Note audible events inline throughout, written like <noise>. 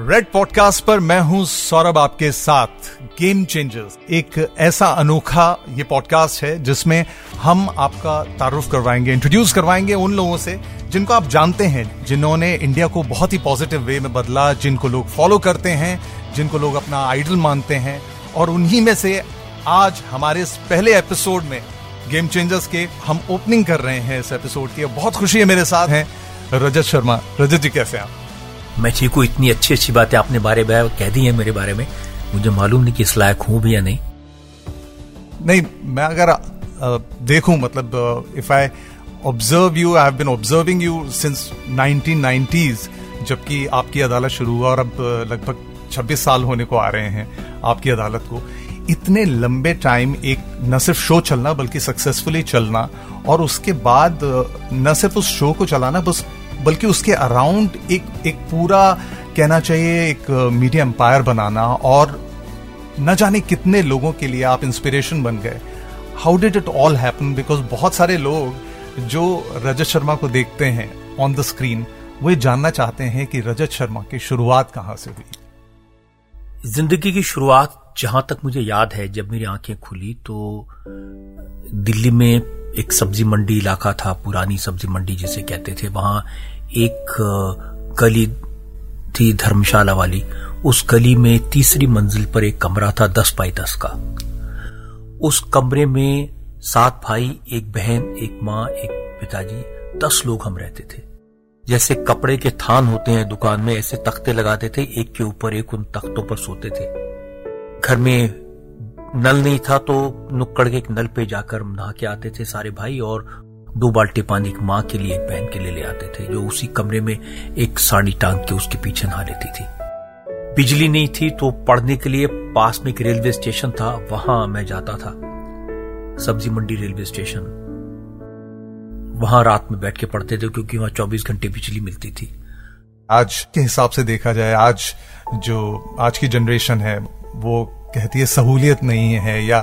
Red podcast पर मैं हूँ सौरभ आपके साथ। गेम चेंजर्स एक ऐसा अनोखा ये पॉडकास्ट है जिसमें हम आपका तारुफ करवाएँगे इंट्रोड्यूस करवाएँगे उन लोगों से जिनको आप जानते हैं, जिन्होंने इंडिया को बहुत ही पॉजिटिव वे में बदला, जिनको लोग फॉलो करते हैं, जिनको लोग अपना आइडल मानते हैं और उन्हीं में से आज हमारे इस पहले एपिसोड में गेम चेंजर्स के हम ओपनिंग कर रहे हैं इस एपिसोड की। बहुत खुशी है मेरे साथ हैं रजत शर्मा। रजत जी, कैसे आप? मैं ठीक हूँ, इतनी अच्छी अच्छी बातें आपने बारे में कह दी है मेरे बारे में। मुझे मालूम नहीं कि इस लायक हूँ भी या नहीं। नहीं, मैं अगर देखूँ मतलब if I observe you I have been observing you since 1990s जबकि आपकी अदालत शुरू हुआ और अब लगभग 26 साल होने को आ रहे हैं आपकी अदालत को। इतने लंबे टाइम एक, न सिर्फ़ शो चलना, बल्कि सक्सेसफुली चलना, और उसके बाद न सिर्फ़ उस शो को चलाना, बस बल्कि उसके अराउंड एक एक पूरा, कहना चाहिए, एक मीडिया एम्पायर बनाना और न जाने कितने लोगों के लिए आप इंस्पिरेशन बन गए। How did it all happen because बहुत सारे लोग जो रजत शर्मा को देखते हैं ऑन द स्क्रीन वो जानना चाहते हैं कि रजत शर्मा की शुरुआत कहाँ से हुई। ज़िंदगी की शुरुआत जहाँ तक मुझे याद है, जब मेरी आँखें खुली तो दिल्ली में एक सब्ज़ी मंडी इलाका था, पुरानी सब्ज़ी मंडी जिसे कहते थे, वहाँ एक गली थी धर्मशाला वाली। उस गली में तीसरी मंजिल पर एक कमरा था, दस बाई दस का। उस कमरे में सात भाई, एक बहन, एक माँ, एक पिताजी, दस लोग हम रहते थे। जैसे कपड़े के थान होते हैं दुकान में, ऐसे तख्ते लगाते थे, एक के ऊपर एक उन तख्तों पर सोते थे। घर में नल नहीं था तो नुक्कड़ के एक नल पे जाकर नहा के आते थे सारे भाई और दो बाल्टी पानी एक माँ के लिए, एक बहन के लिए ले आते थे, जो उसी कमरे में एक साड़ी टांग के उसके पीछे नहा लेती थी। बिजली नहीं थी तो पढ़ने के लिए पास में एक रेलवे स्टेशन था, वहाँ मैं जाता था। सब्ज़ी मंडी रेलवे स्टेशन। वहाँ रात में बैठ के पढ़ते थे, क्योंकि वहाँ 24 घंटे बिजली मिलती थी। आज के हिसाब से देखा जाए, आज जो, आज की जनरेशन है, वो कहती है, सहूलियत नहीं है, या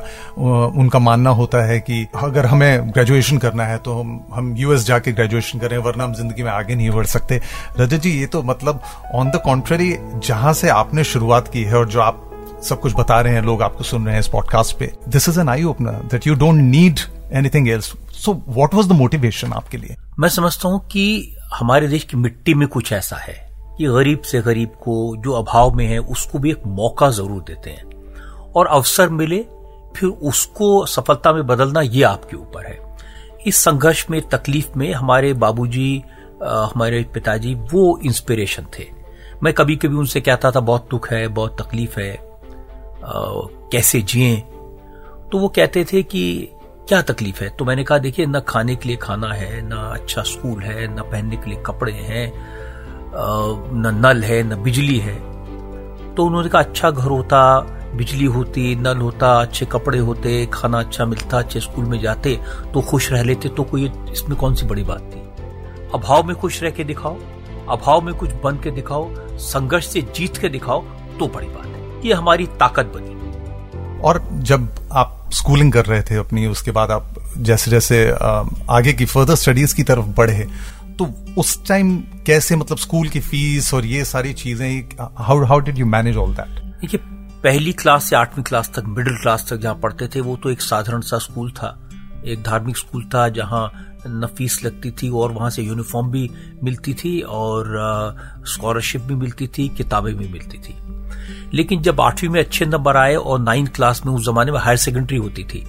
उनका मानना होता है कि अगर हमें ग्रेजुएशन करना है तो हम हम यूएस जाके ग्रेजुएशन करें, वरना हम ज़िंदगी में आगे नहीं बढ़ सकते। रजत जी, ये तो मतलब ऑन द कॉन्ट्ररी जहाँ से आपने शुरुआत की है और जो आप सब कुछ बता रहे हैं, लोग आपको सुन रहे हैं इस पॉडकास्ट पे this is an eye opener that you don't need anything else so what was the motivation आपके लिए? मैं समझता हूँ कि हमारे देश की मिट्टी में कुछ ऐसा है कि गरीब से गरीब को जो अभाव में है, उसको भी एक मौका ज़रूर देते हैं। और अवसर मिले फिर उसको सफलता में बदलना ये आपके ऊपर है। इस संघर्ष में तकलीफ़ में हमारे बाबूजी हमारे पिताजी वो इंस्पिरेशन थे। मैं कभी कभी उनसे कहता था बहुत दुख है बहुत तकलीफ़ है आ, कैसे जिए? तो वो कहते थे कि क्या तकलीफ़ है? तो मैंने कहा देखिए न खाने के लिए खाना है न अच्छा स्कूल है न पहनने के लिए कपड़े हैं न नल है न बिजली है। तो उन्होंने कहा अच्छा घर होता बिजली होती नल होता अच्छे कपड़े होते खाना अच्छा मिलता अच्छे स्कूल में जाते तो खुश रह लेते तो कोई इसमें कौन सी बड़ी बात थी? अभाव में खुश रह के दिखाओ अभाव में कुछ बन के दिखाओ संघर्ष से जीत के दिखाओ तो बड़ी बात है। ये हमारी ताकत बनी। और जब आप स्कूलिंग कर रहे थे अपनी उसके बाद आप जैसे जैसे आगे की फर्दर स्टडीज़ की तरफ़ बढ़े तो उस टाइम कैसे मतलब स्कूल की फ़ीस और ये सारी चीज़ें how how did you manage all that देखिए पहली क्लास से आठवीं क्लास तक मिडिल क्लास तक जहाँ पढ़ते थे वो तो एक साधारण सा स्कूल था। एक धार्मिक स्कूल था जहाँ न फ़ीस लगती थी और वहाँ से यूनिफॉर्म भी मिलती थी और स्कॉलरशिप भी मिलती थी किताबें भी मिलती थी। लेकिन जब आठवीं में अच्छे नंबर आए और नाइन्थ क्लास में उस जमाने में हायर सेकेंडरी होती थी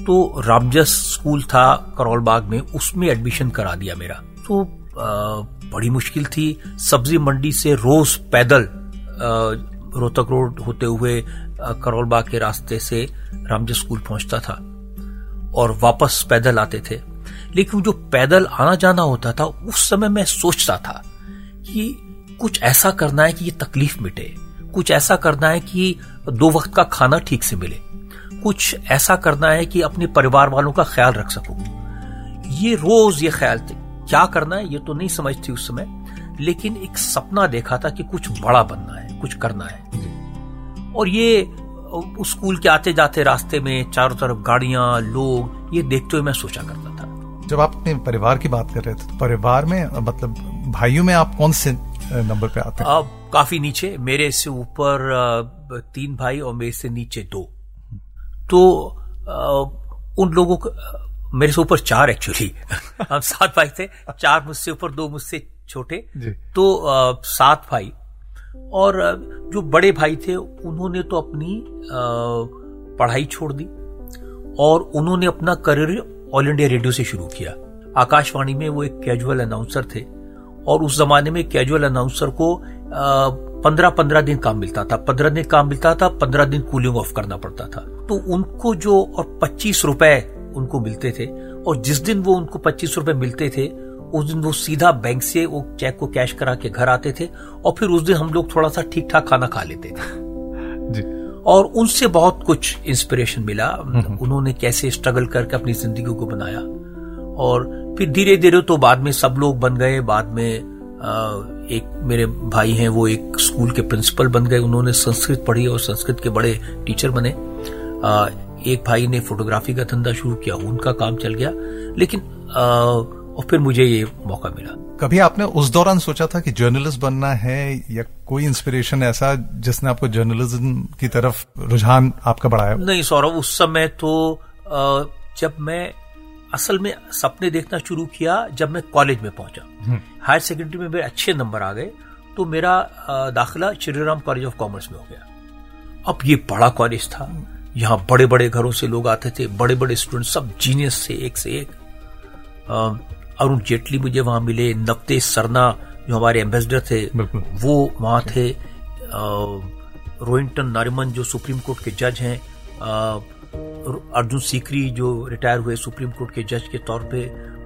तो रामजस स्कूल था करौल बाग में उसमें एडमिशन करा दिया मेरा। तो आ, बड़ी मुश्किल थी। सब्ज़ी मंडी से रोज पैदल रोहतक रोड होते हुए करोल बाग के रास्ते से रामजी स्कूल पहुँचता था और वापस पैदल आते थे। लेकिन जो पैदल आना जाना होता था, उस समय मैं सोचता था कि कुछ ऐसा करना है कि ये तकलीफ़ मिटे। कुछ ऐसा करना है कि दो वक्त का खाना ठीक से मिले। कुछ ऐसा करना है कि अपने परिवार वालों का ख्याल रख सकूँ। ये रोज ये ख्याल थे। क्या करना है, ये तो नहीं समझती उस समय, लेकिन एक सपना देखा था कि कुछ बड़ा बनना है। कुछ करना है। और ये स्कूल के आते जाते रास्ते में चारों तरफ़ गाड़ियाँ लोग ये देखते हुए मैं सोचा करता था। जब आप अपने परिवार की बात कर रहे थे तो परिवार में मतलब भाइयों में आप कौन से नंबर पे आते हैं? अब काफ़ी नीचे मेरे से ऊपर तीन भाई और मेरे से नीचे दो। तो उन लोगों को मेरे से ऊपर चार एक्चुअली <laughs> हम सात भाई थे चार मुझसे ऊपर दो मुझसे छोटे। तो सात भाई। और जो बड़े भाई थे, उन्होंने तो अपनी पढ़ाई छोड़ दी और उन्होंने अपना करियर ऑल इंडिया रेडियो से शुरू किया। आकाशवाणी में वो एक कैजुअल अनाउंसर थे और उस जमाने में कैजुअल अनाउंसर को पंद्रह पंद्रह दिन काम मिलता था। पंद्रह दिन काम मिलता था, पंद्रह दिन कूलिंग ऑफ़ करना पड़ता था। तो उनको जो, और पच्चीस रुपए उनको मिलते थे और जिस दिन वो उनको पच्चीस रुपए मिलते थे उस दिन वो सीधा बैंक से वो चेक को कैश करा के घर आते थे और फिर उस दिन हम लोग थोड़ा सा ठीक ठाक खाना खा लेते थे। <laughs> जी। और उनसे बहुत कुछ इंस्पिरेशन मिला। उन्होंने कैसे स्ट्रगल करके अपनी ज़िंदगी को बनाया। और फिर धीरे धीरे तो बाद में सब लोग बन गए। बाद में एक मेरे भाई हैं वो एक स्कूल के प्रिंसिपल बन गए। उन्होंने संस्कृत पढ़ी और संस्कृत के बड़े टीचर बने। एक भाई ने फोटोग्राफी का धंधा शुरू किया। उनका काम चल गया। लेकिन और फिर मुझे ये मौका मिला। कभी आपने उस दौरान सोचा था कि जर्नलिस्ट बनना है या कोई इंस्पिरेशन ऐसा जिसने आपको जर्नलिज्म की तरफ़ रुझान आपका बढ़ाया नहीं सौरभ उस समय तो जब मैं असल में सपने देखना शुरू किया जब मैं कॉलेज में पहुँचा। हायर सेकेंडरी में मेरे अच्छे नंबर आ गए तो मेरा दाखिला श्रीराम कॉलेज ऑफ़ कॉमर्स में हो गया। अब ये बड़ा कॉलेज था। यहाँ बड़े बड़े घरों से लोग आते थे बड़े बड़े स्टूडेंट सब जीनियस थे एक से एक अरुण जेटली मुझे वहाँ मिले नवतेज सरना जो हमारे एम्बेसडर थे वो वहाँ थे। रोहिंटन नारिमन जो सुप्रीम कोर्ट के जज हैं अर्जुन सीकरी जो रिटायर हुए सुप्रीम कोर्ट के जज के तौर पे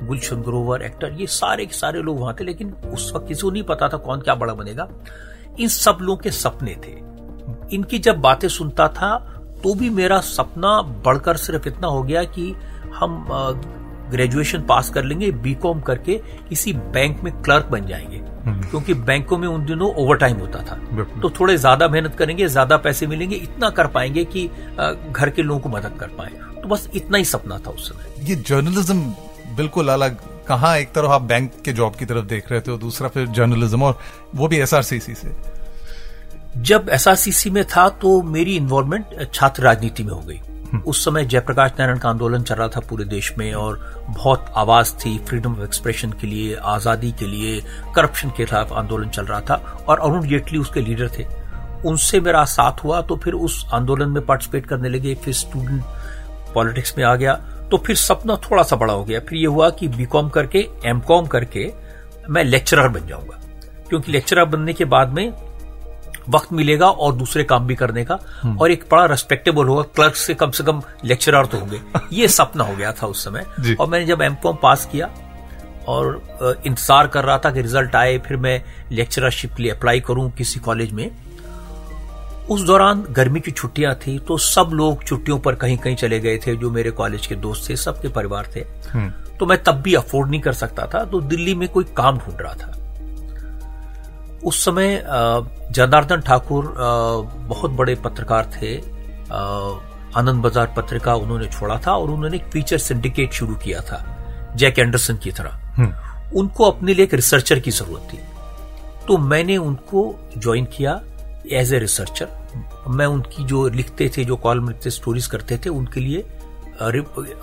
गुलशन ग्रोवर एक्टर ये सारे के सारे लोग वहाँ थे लेकिन उस वक्त किसी को नहीं पता था कौन क्या बड़ा बनेगा। इन सब लोगों के सपने थे। इनकी जब बातें सुनता था तो भी मेरा सपना बढ़कर सिर्फ़ इतना हो गया कि हम ग्रेजुएशन पास कर लेंगे बीकॉम करके किसी बैंक में क्लर्क बन जाएँगे। क्योंकि बैंकों में उन दिनों ओवर टाइम होता था। तो थोड़े ज़्यादा मेहनत करेंगे ज़्यादा पैसे मिलेंगे इतना कर पाएँगे कि घर के लोगों को मदद कर पाए। तो बस इतना ही सपना था उस समय। ये जर्नलिज्म बिल्कुल अलग कहाँ एक तरफ़ आप बैंक के जॉब की तरफ़ देख रहे थे और दूसरा फिर जर्नलिज्म और वो भी एसआरसीसी से। जब एसआरसीसी में था तो मेरी इन्वॉल्वमेंट छात्र राजनीति में हो गई। उस समय जयप्रकाश नारायण का आंदोलन चल रहा था पूरे देश में और बहुत आवाज़ थी फ्रीडम ऑफ़ एक्सप्रेशन के लिए, आज़ादी के लिए, करप्शन के खिलाफ आंदोलन चल रहा था और अरुण जेटली उसके लीडर थे। उनसे मेरा साथ हुआ तो फिर उस आंदोलन में पार्टिसिपेट करने लगे, फिर स्टूडेंट पॉलिटिक्स में आ गया तो फिर सपना थोड़ा सा बड़ा हो गया। फिर ये हुआ कि बीकॉम करके एमकॉम करके मैं लेक्चरर बन जाऊँगा। क्योंकि लेक्चरर बनने के बाद में वक्त मिलेगा और दूसरे काम भी करने का। और एक बड़ा रेस्पेक्टेबल होगा क्लर्क से कम से कम लेक्चरर तो होंगे। <laughs> ये सपना हो गया था उस समय। और मैंने जब एमकॉम पास किया और इंतज़ार कर रहा था कि रिज़ल्ट आए फिर मैं लेक्चररशिप के लिए अप्लाई करूँ किसी कॉलेज में। उस दौरान गर्मी की छुट्टियाँ थी तो सब लोग छुट्टियों पर कहीं कहीं चले गए थे जो मेरे कॉलेज के दोस्त थे सबके परिवार थे। तो मैं तब भी अफोर्ड नहीं कर सकता था तो दिल्ली में कोई काम ढूंढ रहा था। उस समय जनार्दन ठाकुर बहुत बड़े पत्रकार थे। आनंद बाज़ार पत्रिका उन्होंने छोड़ा था और उन्होंने एक फीचर सिंडिकेट शुरू किया था जैक एंडरसन की तरह। उनको अपने लिए एक रिसर्चर की ज़रूरत थी। तो मैंने उनको ज्वाइन किया एज ए रिसर्चर। मैं उनकी जो लिखते थे जो कॉलम लिखते स्टोरीज करते थे उनके लिए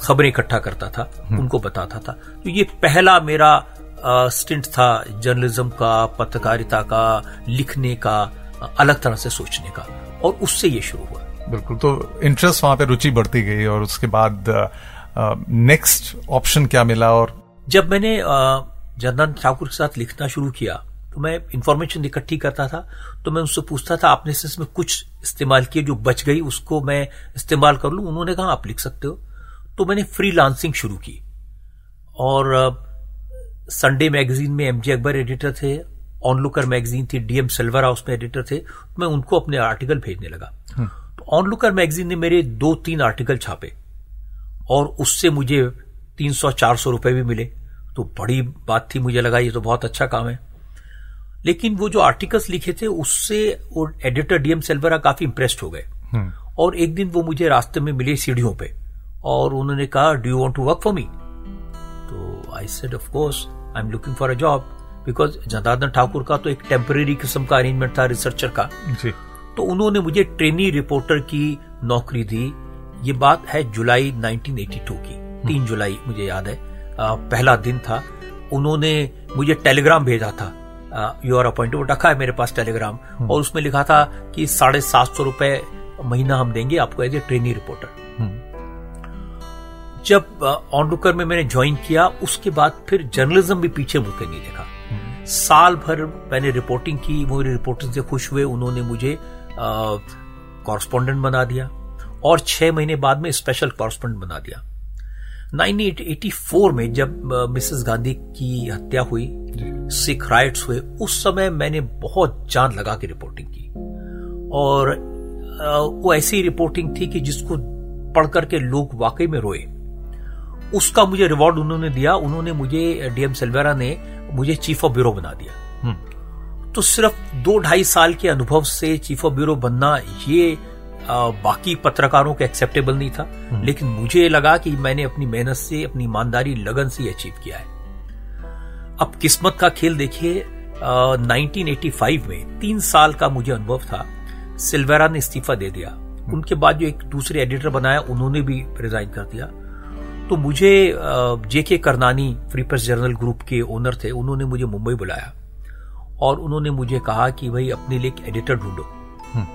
खबरें इकट्ठा करता था उनको बताता था। तो ये पहला मेरा स्टिंट था जर्नलिज्म का पत्रकारिता का लिखने का अलग तरह से सोचने का और उससे ये शुरू हुआ। बिल्कुल तो इंटरेस्ट वहाँ पे रुचि बढ़ती गई और उसके बाद नेक्स्ट ऑप्शन क्या मिला और? जब मैंने जनार्दन ठाकुर के साथ लिखना शुरू किया तो मैं इंफॉर्मेशन इकट्ठी करता था तो मैं उनसे पूछता था आपने से इसमें कुछ इस्तेमाल किए जो बच गई उसको मैं इस्तेमाल कर लूँ? उन्होंने कहा आप लिख सकते हो। तो मैंने फ्री शुरू की। और संडे मैगजीन में एमजे अकबर एडिटर थे ऑनलुकर मैगजीन थी डीएम सिल्वरा उसमें एडिटर थे मैं उनको अपने आर्टिकल भेजने लगा। तो ऑनलुकर मैगजीन ने मेरे दो तीन आर्टिकल छापे और उससे मुझे तीन सौ चार सौ रुपए भी मिले। तो बड़ी बात थी मुझे लगा ये तो बहुत अच्छा काम है। लेकिन वो जो आर्टिकल्स लिखे थे उससे वो एडिटर डीएम सेल्वरा काफ़ी इंप्रेस्ड हो गए। और एक दिन वो मुझे रास्ते में मिले सीढ़ियों पे और उन्होंने कहा do you want to work for me तो I said of course I am looking for a job because Janardan Thakur का तो एक टेम्परेरी किस्म का अरेंजमेंट था रिसर्चर का जी। तो उन्होंने मुझे ट्रेनी रिपोर्टर की नौकरी दी। ये बात है जुलाई 1982 की। तीन जुलाई मुझे याद है। आ, पहला दिन था। उन्होंने मुझे टेलीग्राम भेजा था। यू आर अपॉइंटेड रखा है मेरे पास टेलीग्राम। और उसमें लिखा था कि साढ़े सात सौ रुपए महीना हम देंगे आपको एज ए ट्रेनी रिपोर्टर जब ऑनडुकर में मैंने ज्वाइन किया उसके बाद फिर जर्नलिज्म भी पीछे मुड़कर नहीं देखा। साल भर मैंने रिपोर्टिंग की मेरी रिपोर्टिंग से खुश हुए उन्होंने मुझे कॉरस्पॉन्डेंट बना दिया और छह महीने बाद में स्पेशल कॉरस्पॉन्डेंट बना दिया। 1984 में जब मिसेस गांधी की हत्या हुई सिख राइट्स हुए उस समय मैंने बहुत जान लगा के रिपोर्टिंग की। और वो ऐसी रिपोर्टिंग थी कि जिसको पढ़ करके लोग वाकई में रोए। उसका मुझे रिवॉर्ड उन्होंने दिया उन्होंने मुझे डीएम सिल्वेरा ने मुझे चीफ ऑफ़ ब्यूरो बना दिया हम्म। तो सिर्फ़ दो ढाई साल के अनुभव से चीफ ऑफ़ ब्यूरो बनना ये आ, बाकी पत्रकारों को एक्सेप्टेबल नहीं था हम्म। लेकिन मुझे लगा कि मैंने अपनी मेहनत से अपनी ईमानदारी लगन से अचीव किया है अब किस्मत का खेल देखिए 1985 में तीन साल का मुझे अनुभव था सिल्वेरा ने इस्तीफा दे दिया हम्म। उनके बाद जो एक दूसरे एडिटर बनाया उन्होंने भी रिजाइन कर दिया तो मुझे JK Karnani Free Press Journal group के ओनर थे उन्होंने मुझे मुंबई बुलाया। और उन्होंने मुझे कहा कि भाई अपने लिए एक एडिटर ढूंढो। हम्म।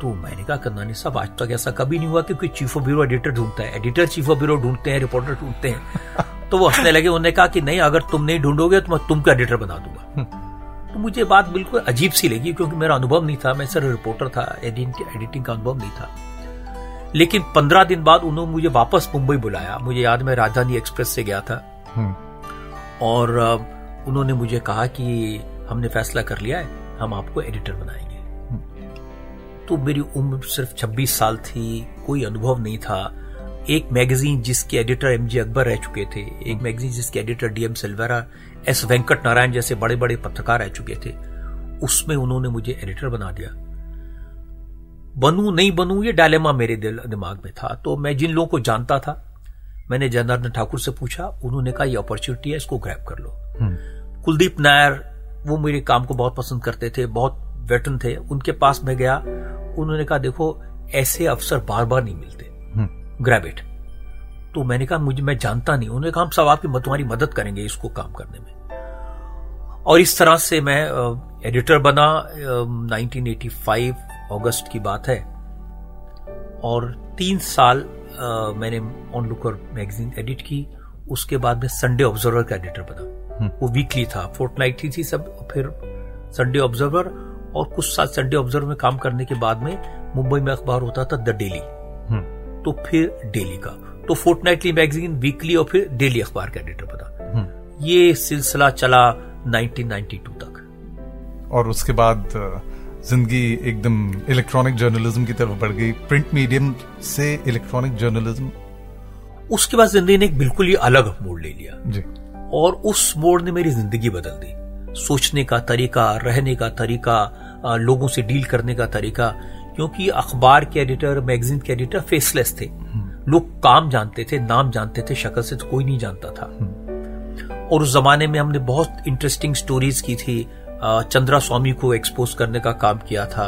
तो मैंने कहा करनानी साहब आज तक ऐसा कभी नहीं हुआ क्योंकि चीफ ऑफ़ ब्यूरो एडिटर ढूंढता है। एडिटर चीफ ऑफ़ ब्यूरो ढूंढते हैं रिपोर्टर ढूंढते हैं। <laughs> तो वो हंसने लगे उन्होंने कहा कि नहीं अगर तुम नहीं ढूंढोगे तो मैं तुमको एडिटर बना दूँगा। हम्म। तो मुझे बात बिल्कुल अजीब सी लगी क्योंकि मेरा अनुभव नहीं था। मैं सिर्फ़ रिपोर्टर था एडिटिंग का अनुभव नहीं था। लेकिन पंद्रह दिन बाद उन्होंने मुझे वापस मुंबई बुलाया। मुझे याद मैं राजधानी एक्सप्रेस से गया था। हम्म। और उन्होंने मुझे कहा कि हमने फैसला कर लिया है हम आपको एडिटर बनाएँगे। हम्म। तो मेरी उम्र सिर्फ़ 26 साल थी कोई अनुभव नहीं था। एक मैगजीन जिसके एडिटर एम एमजे अकबर रह चुके थे एक मैगजीन जिसके editor DM Silveira S Venkat Narayan जैसे बड़े बड़े पत्रकार रह चुके थे उसमें उन्होंने मुझे एडिटर बना दिया। बनू नहीं बनू ये डायलेमा मेरे दिल दिमाग में था। तो मैं जिन लोगों को जानता था मैंने जनार्दन ठाकुर से पूछा उन्होंने कहा ये अपॉर्चुनिटी है इसको ग्रैप कर लो। हम्म। कुलदीप नायर वो मेरे काम को बहुत पसंद करते थे बहुत वेटन थे। उनके पास मैं गया उन्होंने कहा देखो ऐसे अफसर बार बार नहीं मिलते। Grab hmm. इट तो मैंने कहा मुझे मैं जानता नहीं उन्होंने कहा हम सब आपकी तुम्हारी मदद करेंगे इसको काम करने में। और इस तरह से मैं एडिटर बना 1985 अगस्त की बात है। और तीन साल आ, मैंने ऑन लुकर मैगजीन एडिट की। उसके बाद में संडे ऑब्जर्वर का एडिटर बना। हम्म। वो वीकली था। फोर्ट थी सब। फिर संडे ऑब्जर्वर और कुछ साल संडे ऑब्जर्वर में काम करने के बाद में मुंबई में अखबार होता था द डेली हम्म। तो फिर डेली का। तो फोर्ट मैगजीन वीकली और फिर डेली अखबार का एडिटर बना। हम्म। ये सिलसिला चला 1992 तक। और उसके बाद ज़िंदगी एकदम इलेक्ट्रॉनिक जर्नलिज्म की तरफ़ बढ़ गई। प्रिंट मीडियम से इलेक्ट्रॉनिक जर्नलिज्म उसके बाद ज़िंदगी ने एक बिल्कुल ही अलग मोड़ ले लिया। जी। और उस मोड़ ने मेरी ज़िंदगी बदल दी। सोचने का तरीका रहने का तरीका लोगों से डील करने का तरीका क्योंकि अखबार के एडिटर मैगजीन के एडिटर फेसलेस थे। हम्म। लोग काम जानते थे नाम जानते थे शक्ल से तो कोई नहीं जानता था। हम्म। और उस जमाने में हमने बहुत इंटरेस्टिंग स्टोरीज की थी चंद्रा स्वामी को एक्सपोज करने का काम किया था।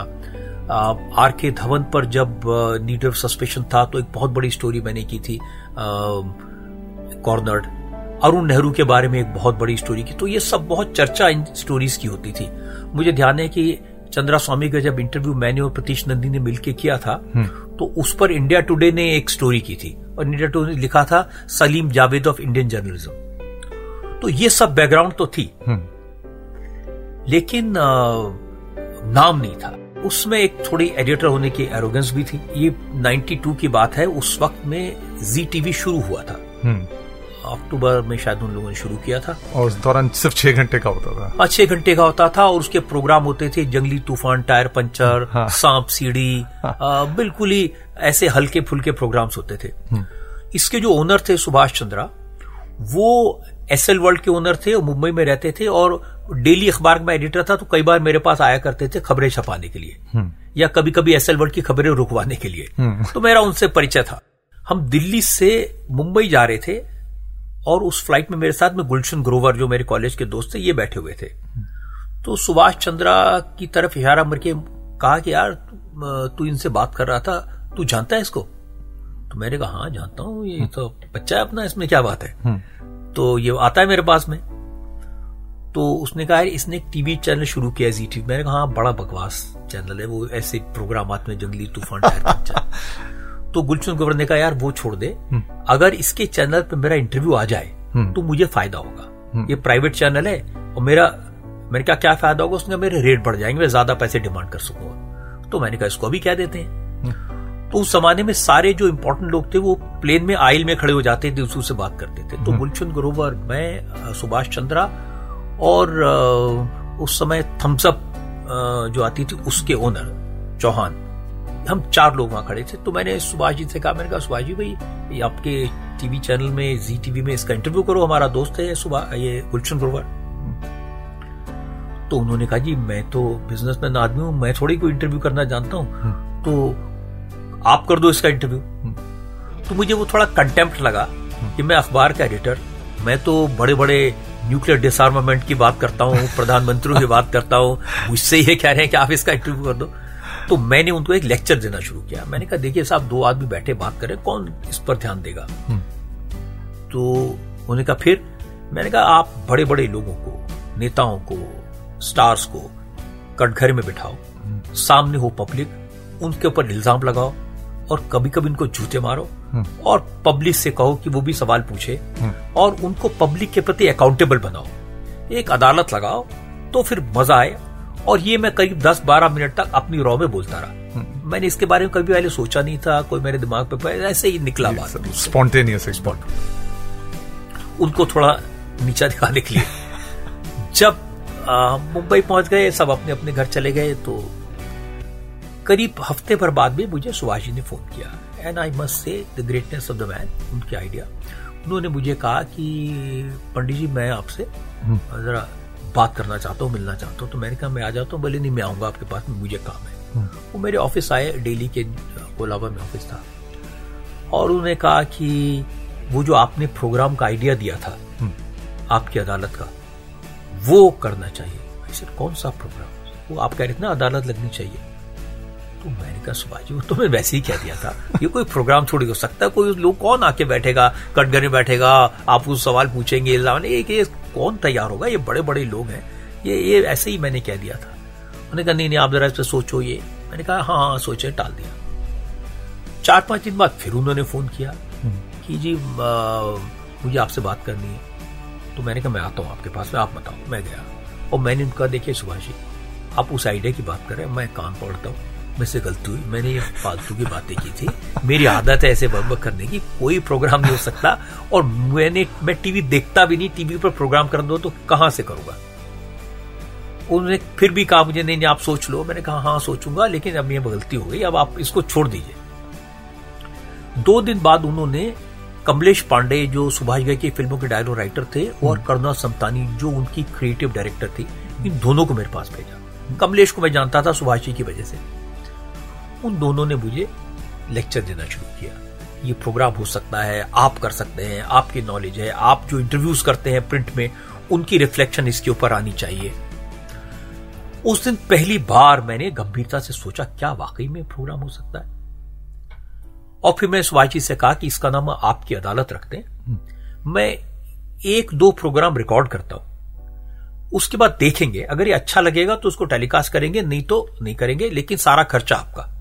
आर के धवन पर जब नीड ऑफ़ सस्पेशन था तो एक बहुत बड़ी स्टोरी मैंने की थी कॉर्नर्ड अरुण नेहरू के बारे में एक बहुत बड़ी स्टोरी की। तो ये सब बहुत चर्चा इन स्टोरीज की होती थी। मुझे ध्यान है कि चंद्रा स्वामी का जब इंटरव्यू मैंने और प्रतीश नंदी ने मिलकर किया था हम्म। तो उस पर इंडिया टुडे ने एक स्टोरी की थी। और इंडिया टुडे ने लिखा था Salim Javed of Indian journalism तो ये सब बैकग्राउंड तो थी। हम्म। लेकिन नाम नहीं था उसमें एक थोड़ी एडिटर होने की एरोगेंस भी थी ये 92 की बात है उस वक्त में जी टीवी शुरू हुआ था हम्म। अक्टूबर में शायद उन लोगों ने शुरू किया था और उस दौरान सिर्फ़ छह घंटे का होता था हाँ छह घंटे का होता था और उसके प्रोग्राम होते थे जंगली तूफ़ान टायर पंचर हाँ। सांप सीढ़ी हाँ। बिल्कुल ही ऐसे हल्के फुल्के प्रोग्राम्स होते थे हम्म। इसके जो ओनर थे सुभाष चंद्रा वो एस एल वर्ल्ड के ओनर थे और मुंबई में रहते थे और डेली अखबार में एडिटर था तो कई बार मेरे पास आया करते थे खबरें छपाने के लिए। हम्म। या कभी कभी एस एल वर्ल्ड की खबरें रुकवाने के लिए। हम्म। तो मेरा उनसे परिचय था। हम दिल्ली से मुंबई जा रहे थे और उस फ़्लाइट में मेरे साथ में गुलशन ग्रोवर जो मेरे कॉलेज के दोस्त थे ये बैठे हुए थे। तो सुभाष चंद्रा की तरफ़ इशारा मर के कहा कि यार तू इनसे बात कर रहा था तू जानता है इसको? तो मैंने कहा हाँ जानता हूँ ये तो बच्चा है अपना इसमें क्या बात है? हम्म। तो ये आता है मेरे पास में। तो उसने कहा इसने एक टीवी चैनल शुरू किया जी टीवी मैंने कहा हाँ बड़ा बकवास चैनल है वो ऐसे प्रोग्राम आते में जंगली तूफ़ान <laughs> तो गुलशन गोवर ने कहा यार वो छोड़ दे हम्म। अगर इसके चैनल पे मेरा इंटरव्यू आ जाए हम्म। तो मुझे फ़ायदा होगा। ये प्राइवेट चैनल है और मेरा मैंने कहा क्या फ़ायदा होगा? उसने मेरे रेट बढ़ जाएँगे मैं ज़्यादा पैसे डिमांड कर सकूँगा। तो मैंने कहा इसको अभी क्या देते हैं? तो उस जमाने में सारे जो इंपॉर्टेंट लोग थे वो प्लेन में आइल में खड़े हो जाते थे उससे बात करते थे। तो गुलशन ग्रोवर मैं सुभाष चंद्रा और उस समय थम्सअप जो आती थी उसके ओनर चौहान हम चार लोग वहाँ खड़े थे तो मैंने सुभाष जी से कहा मैंने कहा सुभाष जी भाई आपके टीवी चैनल में जी टीवी में इसका इंटरव्यू करो हमारा दोस्त है सुबह ये गुलशन ग्रोवर तो उन्होंने कहा जी मैं तो बिजनेसमैन आदमी हूँ मैं थोड़ी कोई इंटरव्यू करना जानता हूँ हम्म। तो आप कर दो इसका इंटरव्यू हम्म। तो मुझे वो थोड़ा कंटेम्प्ट लगा हम्म। कि मैं अखबार का एडिटर मैं तो बड़े बड़े न्यूक्लियर डिसआर्मामेंट की बात करता हूँ प्रधानमंत्रियों की बात करता हूँ मुझसे ये कह रहे हैं कि आप इसका इंटरव्यू कर दो। तो मैंने उनको एक लेक्चर देना शुरू किया। मैंने कहा देखिए साहब दो आदमी बैठे बात करें कौन इस पर ध्यान देगा? तो उन्होंने कहा फिर? मैंने कहा आप बड़े बड़े लोगों को नेताओं को स्टार्स को कटघरे में बिठाओ सामने हो पब्लिक उनके ऊपर इल्ज़ाम लगाओ और कभी कभी उनको जूते मारो और पब्लिक से कहो कि वो भी सवाल पूछे और उनको पब्लिक के प्रति अकाउंटेबल बनाओ। एक अदालत लगाओ तो फिर मज़ा आए और ये मैं करीब 10-12 मिनट तक अपनी रॉ में बोलता रहा। मैंने इसके बारे में कभी पहले सोचा नहीं था कोई मेरे दिमाग पे ऐसे ही निकला बात। स्पॉन्टेनियस उनको थोड़ा नीचा दिखाने के लिए। जब मुंबई पहुँच गए सब अपने अपने घर चले गए तो करीब हफ़्ते भर बाद में मुझे सुभाष जी ने फ़ोन किया। And I must say the greatness of the man उनके आइडिया उन्होंने मुझे कहा कि पंडित जी मैं आपसे हम्म। जरा बात करना चाहता हूँ मिलना चाहता हूँ। तो मैंने कहा मैं आ जाता हूँ बोले नहीं मैं आऊँगा आपके पास मुझे काम है। हम्म। वो मेरे ऑफ़िस आए डेली के कोलाबा में ऑफ़िस था। और उन्होंने कहा कि वो जो आपने प्रोग्राम का आइडिया दिया था हम्म। आपकी अदालत का वो करना चाहिए। ऐसे कौन सा प्रोग्राम वो आप कह रहे थे ना अदालत लगनी चाहिए। तो मैंने कहा सुभाष जी वो तो मैं वैसे ही कह दिया था ये कोई प्रोग्राम थोड़ी हो सकता कोई लोग कौन आके बैठेगा कटघर में बैठेगा आप उस सवाल पूछेंगे एक ये कौन तैयार होगा? ये बड़े बड़े लोग हैं। ये ये ऐसे ही मैंने कह दिया था। उन्होंने कहा नहीं नहीं आप जरा इस पर सोचो ये। मैंने कहा हाँ हाँ सोचे टाल दिया। चार पाँच दिन बाद फिर उन्होंने फ़ोन किया हम्म। कि जी मुझे आपसे बात करनी है। तो मैंने कहा मैं आता हूँ आपके पास में आप बताओ मैं गया। और मैंने उनका देखिए सुभाष जी आप उस आइडिया की बात कर रहे हैं मैं कान पढ़ता हूँ। मेरे से गलती हुई। मैंने ये फालतू की बातें की थी। मेरी आदत है ऐसे बकबक करने की। कोई प्रोग्राम नहीं हो सकता। और मैंने मैं टीवी देखता भी नहीं। टीवी पर प्रोग्राम कर दो तो कहाँ से करूँगा? उन्होंने फिर भी कहा मुझे नहीं, नहीं आप सोच लो। मैंने कहा हाँ सोचूँगा लेकिन अब ये गलती हो गई। अब आप इसको छोड़ दीजिए। दो दिन बाद उन्होंने कमलेश पांडे जो सुभाष घई की फ़िल्मों के डायलॉग राइटर थे और हम्म। करुणा समतानी जो उनकी क्रिएटिव डायरेक्टर थी इन दोनों को मेरे पास भेजा। कमलेश को मैं जानता था सुभाष जी की वजह से। उन दोनों ने मुझे लेक्चर देना शुरू किया। ये प्रोग्राम हो सकता है, आप कर सकते हैं, आपकी नॉलेज है, आप जो इंटरव्यूज़ करते हैं प्रिंट में, उनकी रिफ्लेक्शन इसके ऊपर आनी चाहिए। उस दिन पहली बार मैंने गंभीरता से सोचा, क्या वाकई में प्रोग्राम हो सकता है? और फिर मैं सुभाषी से कहा कि इसका नाम आपकी अदालत रखते हैं मैं एक दो प्रोग्राम रिकॉर्ड करता हूँ। उसके बाद देखेंगे, अगर ये अच्छा लगेगा तो उसको टेलीकास्ट करेंगे, नहीं तो नहीं करेंगे, लेकिन सारा खर्चा आपका।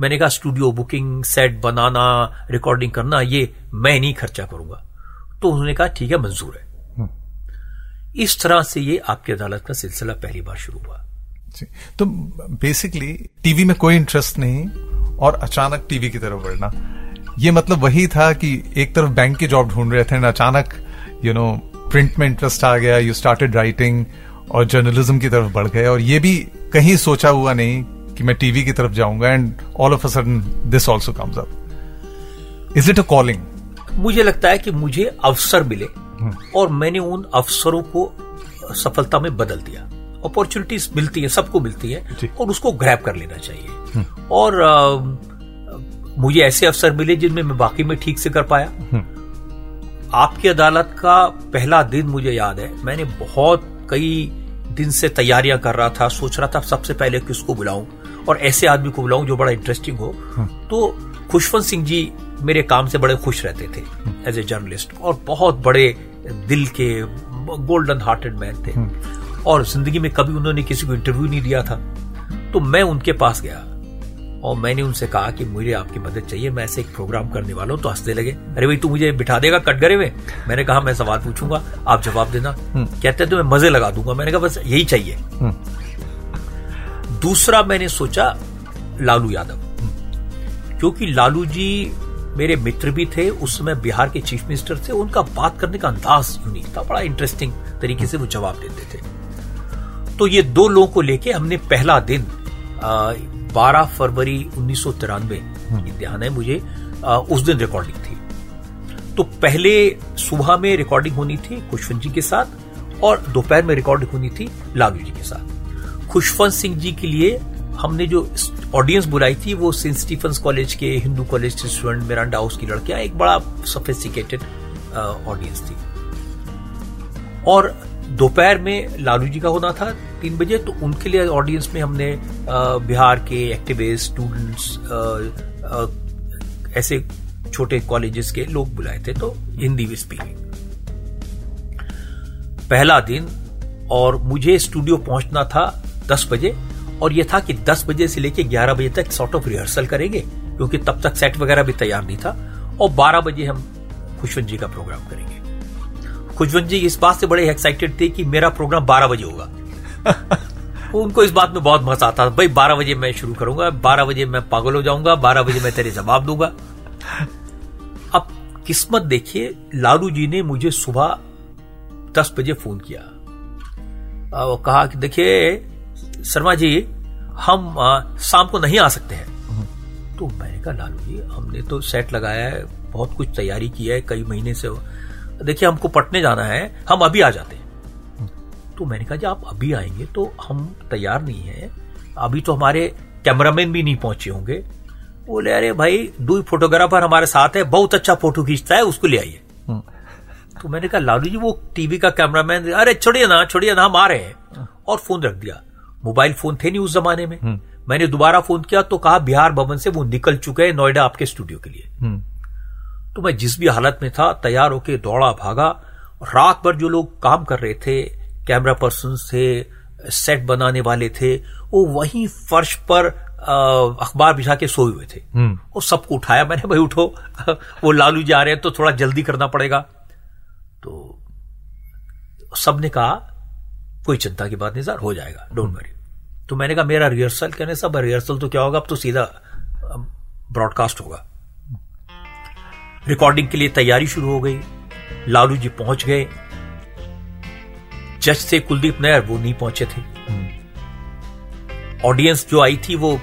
मैंने कहा स्टूडियो बुकिंग सेट बनाना रिकॉर्डिंग करना ये मैं नहीं खर्चा करूँगा. तो उन्होंने कहा ठीक है मंजूर है. इस तरह से ये आपकी अदालत का सिलसिला पहली बार शुरू हुआ। तो बेसिकली टीवी में कोई इंटरेस्ट नहीं और अचानक टीवी की तरफ़ बढ़ना। ये मतलब वही था कि एक तरफ़ बैंक की जॉब ढूंढ रहे थे अचानक यू नो प्रिंट में इंटरेस्ट आ गया यू स्टार्टेड राइटिंग और जर्नलिज्म की तरफ़ बढ़ गए और ये भी कहीं सोचा हुआ नहीं कि मैं टीवी की तरफ़ जाऊँगा and all of a sudden this also comes up is it a calling मुझे लगता है कि मुझे अवसर मिले हम्म। और मैंने उन अवसरों को सफलता में बदल दिया। अपॉर्चुनिटीज़ मिलती है सबको मिलती है और उसको ग्रैप कर लेना चाहिए। हम्म। और आ, मुझे ऐसे अवसर मिले जिनमें मैं बाकी में ठीक से कर पाया। हम्म। आपकी अदालत का पहला दिन मुझे याद है। मैंने बहुत कई दिन से तैयारियाँ कर रहा था सोच रहा था सबसे पहले किसको बुलाऊं। और ऐसे आदमी को बुलाऊं जो बड़ा इंटरेस्टिंग हो। तो खुशवंत सिंह जी मेरे काम से बड़े खुश रहते थे एज ए जर्नलिस्ट और बहुत बड़े दिल के गोल्डन हार्टेड मैन थे। और ज़िंदगी में कभी उन्होंने किसी को इंटरव्यू नहीं दिया था। तो मैं उनके पास गया और मैंने उनसे कहा कि मुझे आपकी मदद चाहिए मैं ऐसे एक प्रोग्राम करने वाला हूँ। तो हंसने लगे। अरे भाई तू मुझे बिठा देगा कटघरे में? मैंने कहा मैं सवाल पूछूँगा आप जवाब देना। कहते तो मैं मज़े लगा दूँगा। मैंने कहा बस यही चाहिए। दूसरा मैंने सोचा लालू यादव। क्योंकि लालू जी मेरे मित्र भी थे उस समय बिहार के चीफ मिनिस्टर थे उनका बात करने का अंदाज यूनिक था। बड़ा इंटरेस्टिंग तरीके से वो जवाब देते थे। तो ये दो लोगों को लेके हमने पहला दिन बारह फरवरी उन्नीस सौ तिरानवे ध्यान है मुझे आ, उस दिन रिकॉर्डिंग थी। तो पहले सुबह में रिकॉर्डिंग होनी थी खुशवंत जी के साथ और दोपहर में रिकॉर्डिंग होनी थी लालू जी के साथ। खुशवंत सिंह जी के लिए हमने जो ऑडियंस बुलाई थी, वो सेंट स्टीफेंस कॉलेज के हिंदू कॉलेज के स्टूडेंट मिरांडा हाउस की लड़कियाँ, एक बड़ा सोफिस्टिकेटेड ऑडियंस थी। और दोपहर में लालू जी का होना था तीन बजे तो उनके लिए ऑडियंस में हमने बिहार के एक्टिविस्ट स्टूडेंट्स ऐसे छोटे कॉलेजेस के लोग बुलाए थे तो हिंदी में स्पीकिंग पहला दिन, और मुझे स्टूडियो पहुँचना था दस बजे और यह था कि दस बजे से लेकर ग्यारह बजे तक सॉर्ट ऑफ़ रिहर्सल करेंगे क्योंकि तब तक सेट वगैरह भी तैयार नहीं था और बारह बजे हम खुशवंत जी का प्रोग्राम करेंगे। खुशवंत जी इस बात से बड़े एक्साइटेड थे कि मेरा प्रोग्राम बारह बजे होगा। <laughs> उनको इस बात में बहुत मज़ा आता था भाई बारह बजे मैं शुरू करूँगा बारह बजे मैं पागल हो जाऊँगा बारह बजे मैं तेरे जवाब दूँगा। <laughs> अब किस्मत देखिए लालू जी ने मुझे सुबह दस बजे फ़ोन किया। और कहा कि देखिए शर्मा जी, हम शाम को नहीं आ सकते हैं। तो मैंने कहा, लालू जी, हमने तो सेट लगाया है, बहुत कुछ तैयारी की है, कई महीने से देखिए, हमको पटने जाना है, हम अभी आ जाते हैं। तो मैंने कहा, जी, आप अभी आएँगे तो हम तैयार नहीं है। अभी तो हमारे कैमरामैन भी नहीं पहुँचे होंगे। बोले, अरे भाई, दो फोटोग्राफर हमारे साथ है, बहुत अच्छा फ़ोटो खींचता है, उसको ले आइए। तो मैंने कहा, लालू जी, वो टीवी का कैमरामैन, अरे छोड़िए ना छोड़िए ना, हम आ रहे हैं। और फ़ोन रख दिया। मोबाइल फ़ोन थे नहीं उस जमाने में हम्म। मैंने दोबारा फ़ोन किया तो कहा बिहार भवन से वो निकल चुके हैं नोएडा आपके स्टूडियो के लिए हम्म। तो मैं जिस भी हालत में था तैयार होके दौड़ा भागा रात भर जो लोग काम कर रहे थे कैमरा पर्सन थे सेट बनाने वाले थे वो वहीं फर्श पर अखबार बिछा के सोए हुए थे हम्म। और सबको उठाया मैंने भाई उठो <laughs> वो लालू जी आ रहे हैं तो थोड़ा जल्दी करना पड़ेगा तो सबने कहा कोई चिंता की बात नहीं सर हो जाएगा डोंट वरी तो मैंने कहा, मेरा रिहर्सल कहने सब रिहर्सल तो क्या होगा? अब तो सीधा ब्रॉडकास्ट होगा. रिकॉर्डिंग के लिए तैयारी शुरू हो गई। लालू जी पहुँच गए। जज से कुलदीप नायर, वो नहीं पहुँचे थे। ऑडियंस जो आई थी, वो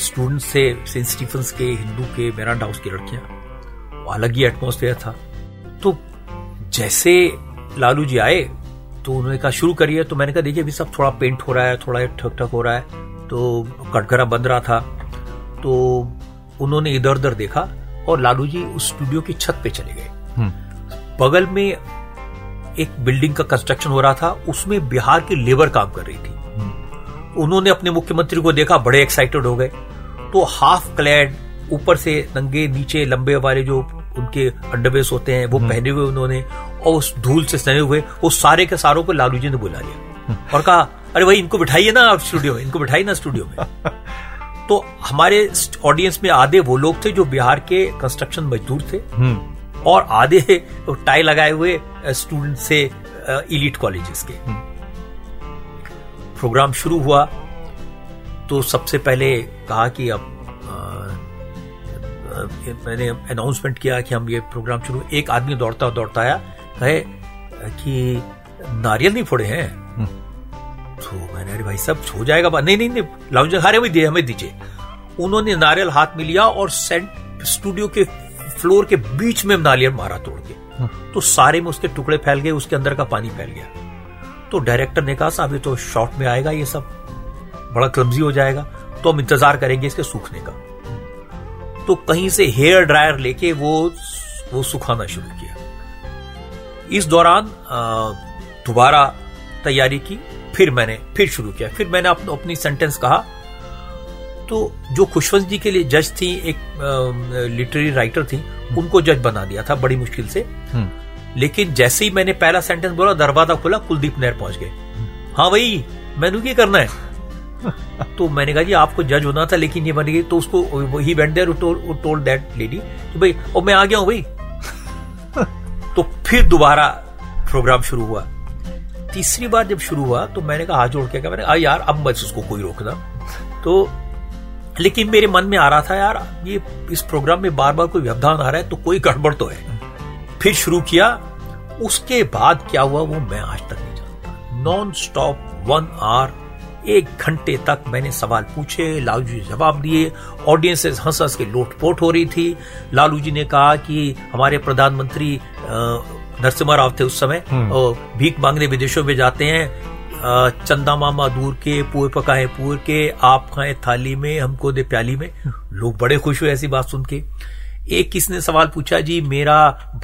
स्टूडेंट्स थे सेंट स्टीफेंस के हिंदू के मेरांड हाउस की लड़कियाँ अलग ही एटमोसफेयर था। तो जैसे लालू जी आए तो उन्होंने कहा शुरू करिए। तो मैंने कहा देखिए अभी सब थोड़ा पेंट हो रहा है थोड़ा ठक ठक हो रहा है। तो कटघरा बंद रहा था। तो उन्होंने इधर उधर देखा और लालू जी उस स्टूडियो की छत पे चले गए। हम्म। बगल में एक बिल्डिंग का कंस्ट्रक्शन हो रहा था उसमें बिहार की लेबर काम कर रही थी। उन्होंने अपने मुख्यमंत्री को देखा बड़े एक्साइटेड हो गए। तो हाफ़ क्लैड ऊपर से नंगे नीचे लंबे वाले जो उनके अंडरवेस होते हैं वो हम्म। पहने हुए उन्होंने और उस धूल से सने हुए वो सारे के सारों को लालू जी ने बुला लिया। और कहा अरे भाई इनको बिठाइए ना आप स्टूडियो में इनको बिठाइए ना स्टूडियो में। <laughs> तो हमारे ऑडियंस में आधे वो लोग थे जो बिहार के कंस्ट्रक्शन मजदूर थे। हम्म। और आधे टाई लगाए हुए स्टूडेंट से इलीट कॉलेजेस के। प्रोग्राम शुरू हुआ तो सबसे पहले कहा कि अब मैंने अनाउंसमेंट किया कि हम ये प्रोग्राम शुरू एक आदमी दौड़ता दौड़ता आया कहे कि नारियल नहीं फोड़े हैं। तो मैंने अरे भाई सब हो जाएगा नहीं नहीं नहीं लाउंज हारे हमें दिए हमें दीजिए। उन्होंने नारियल हाथ में लिया और सेंट स्टूडियो के फ्लोर के बीच में नालियर मारा तोड़ के। तो सारे में उसके टुकड़े फैल गए उसके अंदर का पानी फैल गया। तो डायरेक्टर ने कहा साहब ये तो शॉर्ट में आएगा ये सब। बड़ा क्लमजी हो जाएगा। तो हम इंतज़ार करेंगे इसके सूखने का। तो कहीं से हेयर ड्रायर लेके वो वो सुखाना शुरू किया। इस दौरान दोबारा तैयारी की फिर मैंने फिर शुरू किया। फिर मैंने अपने अपनी सेंटेंस कहा तो जो खुशवंत जी के लिए जज थी एक लिटरेरी राइटर थी उनको जज बना दिया था बड़ी मुश्किल से। हम्म। लेकिन जैसे ही मैंने पहला सेंटेंस बोला दरवाज़ा खुला कुलदीप नहर पहुँच गए। हाँ भाई मैंने क्या करना है। <laughs> तो मैंने कहा जी आपको जज होना था लेकिन ये बन गई तो उसको he went there told that lady कि भाई और मैं आ गया हूँ भाई। <laughs> तो फिर दोबारा प्रोग्राम शुरू हुआ। तीसरी बार जब शुरू हुआ तो मैंने कहा हाथ जोड़ के कहा मैंने यार अब बस उसको कोई रोकना। तो लेकिन मेरे मन में आ रहा था यार ये इस प्रोग्राम में बार बार कोई व्यवधान आ रहा है तो कोई गड़बड़ तो है। फिर शुरू किया। उसके बाद क्या हुआ वो मैं आज तक नहीं जानता। नॉन स्टॉप वन आवर एक घंटे तक मैंने सवाल पूछे लालू जी जवाब दिए ऑडियंस हंस हंस के लोटपोट हो रही थी। लालू जी ने कहा कि हमारे प्रधानमंत्री नरसिम्हा राव थे उस समय हम्म। और भीख मांगने विदेशों में जाते हैं। चंदा मामा दूर के पुए पकाए पूर के आप खाए थाली में हमको दे प्याली में। लोग बड़े खुश हुए ऐसी बात सुन के। एक किसने सवाल पूछा जी मेरा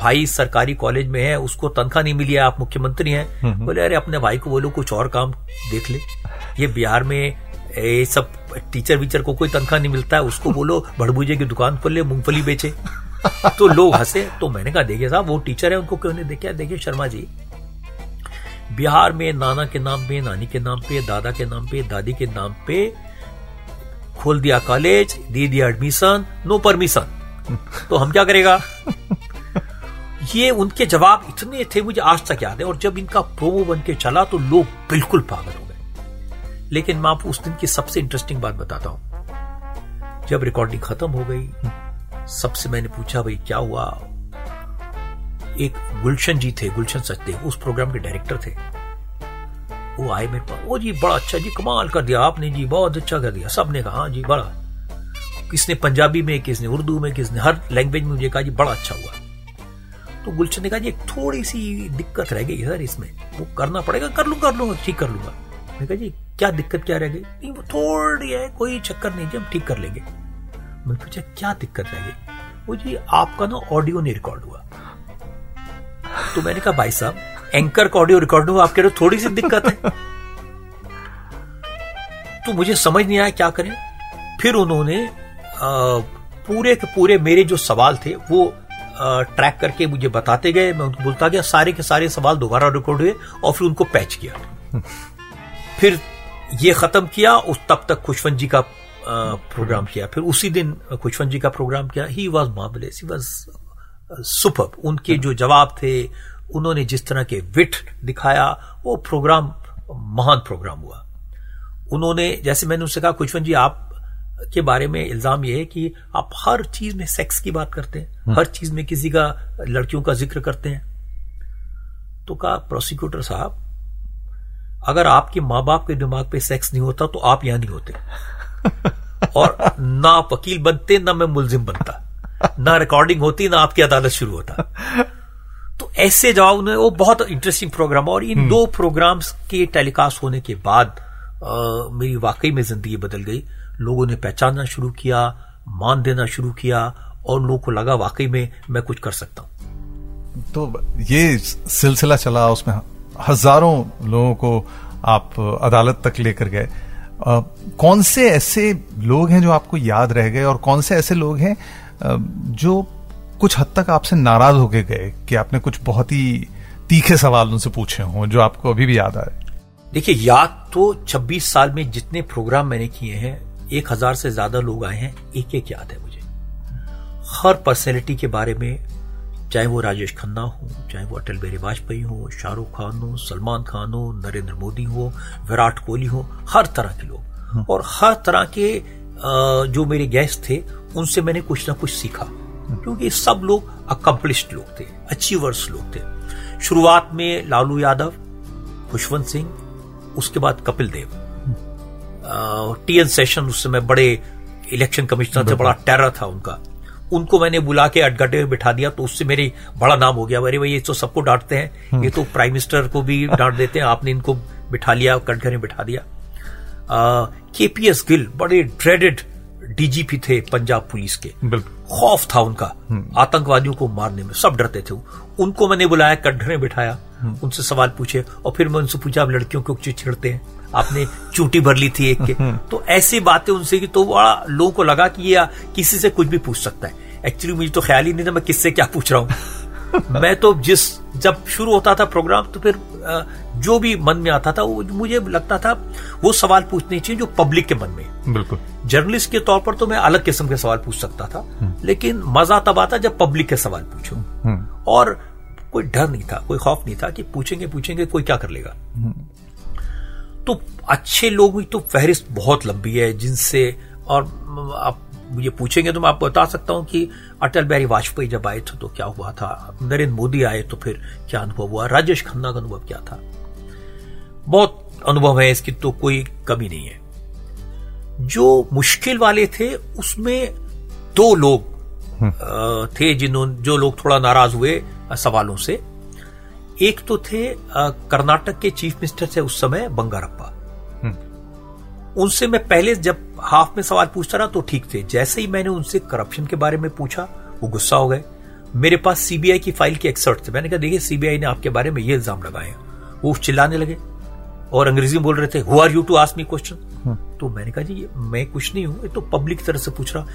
भाई सरकारी कॉलेज में है उसको तनख्वाह नहीं मिली है आप मुख्यमंत्री हैं। हम्म। बोले अरे अपने भाई को बोलो कुछ और काम देख ले। ये बिहार में ये सब टीचर वीचर को कोई तनख्वाह नहीं मिलता है उसको <laughs> बोलो भड़बूजे की दुकान खोल ले मूंगफली बेचे। तो लोग हंसे तो मैंने कहा देखिए साहब वो टीचर है उनको क्यों नहीं देखे? देखिए शर्मा जी बिहार में नाना के नाम पे नानी के नाम पे दादा के नाम पे दादी के नाम पे खोल दिया कॉलेज दे दिया एडमिशन नो परमिशन। तो हम क्या करेगा? ये उनके जवाब इतने थे, मुझे आज तक याद है। और जब इनका प्रोमो बन के चला तो लोग बिल्कुल पागल हो गए। लेकिन मैं आपको उस दिन की सबसे इंटरेस्टिंग बात बताता हूँ। जब रिकॉर्डिंग खत्म हो गई, सबसे मैंने पूछा, भाई, क्या हुआ? एक गुलशन जी थे, गुलशन सचदेव, उस प्रोग्राम के डायरेक्टर थे। वो आए मेरे पास, ओ जी, बड़ा अच्छा जी, कमाल कर दिया आपने जी, बहुत अच्छा कर दिया। सबने कहा हाँ जी, बड़ा किसने पंजाबी में, किसने उर्दू में, किसने हर लैंग्वेज में मुझे कहा जी, बड़ा अच्छा हुआ। तो गुलशन ने कहा जी, एक थोड़ी सी दिक्कत रह गई सर इसमें। वो करना पड़ेगा, कर लू कर लूँगा, ठीक कर लूँगा। मैं कहा जी, क्या दिक्कत क्या रह गई? नहीं, वो थोड़ी है, कोई चक्कर नहीं जी, हम ठीक कर लेंगे। मैं पूछा, क्या दिक्कत रह गई? वो जी, आपका ना ऑडियो नहीं रिकॉर्ड हुआ। तो मैंने कहा, भाई साहब एंकर का ऑडियो रिकॉर्ड हुआ, आपके थोड़ी सी दिक्कत है। तो मुझे समझ नहीं आया क्या करें। फिर उन्होंने पूरे के पूरे मेरे जो सवाल थे वो ट्रैक करके मुझे बताते गए। मैं उनको बोलता गया सारे के सारे सवाल दोबारा रिकॉर्ड हुए और फिर उनको पैच किया। <laughs> फिर ये खत्म किया उस तब तक खुशवंत जी का प्रोग्राम किया। फिर उसी दिन खुशवंत जी का प्रोग्राम किया। He was marvellous he was super उनके जो जवाब थे उन्होंने जिस तरह के विट दिखाया वो प्रोग्राम महान प्रोग्राम हुआ। उन्होंने जैसे मैंने उनसे कहा खुशवंत जी आप के बारे में इल्ज़ाम यह है कि आप हर चीज़ में सेक्स की बात करते हैं हम्म। हर चीज़ में किसी का लड़कियों का ज़िक्र करते हैं। तो कहा प्रोसिक्यूटर साहब अगर आपके माँ बाप के दिमाग पे सेक्स नहीं होता तो आप यहाँ नहीं होते। <laughs> और ना आप वकील बनते ना मैं मुलजिम बनता। ना रिकॉर्डिंग होती ना आपकी अदालत शुरू होता। तो ऐसे जवाब उन्होंने वो बहुत इंटरेस्टिंग प्रोग्राम और इन हम्म। दो प्रोग्राम्स के टेलीकास्ट होने के बाद आ, मेरी वाकई में ज़िंदगी बदल गई। लोगों ने पहचानना शुरू किया मान देना शुरू किया और लोगों को लगा वाकई में मैं कुछ कर सकता हूँ। तो ये सिलसिला चला उसमें हज़ारों लोगों को आप अदालत तक लेकर गए। कौन से ऐसे लोग हैं जो आपको याद रह गए और कौन से ऐसे लोग हैं जो कुछ हद तक आपसे नाराज़ होके गए कि आपने कुछ बहुत ही तीखे सवाल उनसे पूछे हों जो आपको अभी भी याद आ रहे देखिए याद तो 26 साल में जितने प्रोग्राम मैंने किए हैं एक हज़ार से ज़्यादा लोग आए हैं एक एक याद है मुझे। हर पर्सनैलिटी के बारे में चाहे वो राजेश खन्ना हो चाहे वो अटल बिहारी वाजपेयी हो शाहरुख खान हो सलमान खान हो नरेंद्र मोदी हो विराट कोहली हो हर तरह के लोग। हाँ। और हर तरह के जो मेरे गेस्ट थे उनसे मैंने कुछ ना कुछ सीखा। क्योंकि सब लोग अकम्पलिश्ड लोग थे अचीवर्स लोग थे। शुरुआत में लालू यादव खुशवंत सिंह उसके बाद कपिल देव। टीएन सेशन उस समय बड़े इलेक्शन कमिश्नर थे बड़ा टेरर था उनका। उनको मैंने बुला के अटगटे में बिठा दिया तो उससे मेरे बड़ा नाम हो गया। अरे भाई ये तो सबको डांटते हैं। हम्म। ये तो प्राइम मिनिस्टर को भी डांट देते हैं। आपने इनको बिठा लिया कटघरे में बिठा दिया। के पी केपीएस गिल बड़े ड्रेडेड डीजीपी थे पंजाब पुलिस के। खौफ था उनका आतंकवादियों को मारने में सब डरते थे उनको मैंने बुलाया कटघरे बिठाया। उनसे सवाल पूछे और फिर मैं उनसे पूछा आप लड़कियों को क्यों छेड़ते हैं? आपने चूटी भर ली थी एक के। तो ऐसी बातें उनसे की तो बड़ा लोगों को लगा कि ये किसी से कुछ भी पूछ सकता है। एक्चुअली मुझे तो ख्याल ही नहीं था मैं किससे क्या पूछ रहा हूँ। <laughs> मैं तो जिस जब शुरू होता था प्रोग्राम तो फिर जो भी मन में आता था वो मुझे लगता था वो सवाल पूछने चाहिए जो पब्लिक के मन में। बिल्कुल। जर्नलिस्ट के तौर पर तो मैं अलग किस्म के सवाल पूछ सकता था लेकिन मज़ा तब आता जब पब्लिक के सवाल पूछो। और कोई डर नहीं था कोई खौफ नहीं था कि पूछेंगे पूछेंगे कोई क्या कर लेगा। तो अच्छे लोग तो फहरिस्त बहुत लंबी है जिनसे और आप मुझे पूछेंगे तो मैं आपको बता सकता हूँ कि अटल बिहारी वाजपेयी जब आए थे तो क्या हुआ था? नरेंद्र मोदी आए तो फिर क्या अनुभव हुआ? राजेश खन्ना का अनुभव क्या था? बहुत अनुभव है इसकी तो कोई कमी नहीं है। जो मुश्किल वाले थे उसमें दो लोग थे जिन्होंने जो लोग थोड़ा नाराज़ हुए सवालों से। एक तो थे कर्नाटक के चीफ मिनिस्टर थे उस समय बंगारप्पा। उनसे मैं पहले जब हाफ़ में सवाल पूछता रहा तो ठीक थे। जैसे ही मैंने उनसे करप्शन के बारे में पूछा वो गुस्सा हो गए। मेरे पास सीबीआई की फ़ाइल के एक्सर्ट थे। मैंने कहा देखिए सीबीआई ने आपके बारे में ये इल्ज़ाम लगाए वो चिल्लाने लगे और अंग्रेज़ी में बोल रहे थे who are you to ask me question तो मैंने कहा जी मैं कुछ नहीं हूँ। तो पब्लिक तरह से पूछ रहा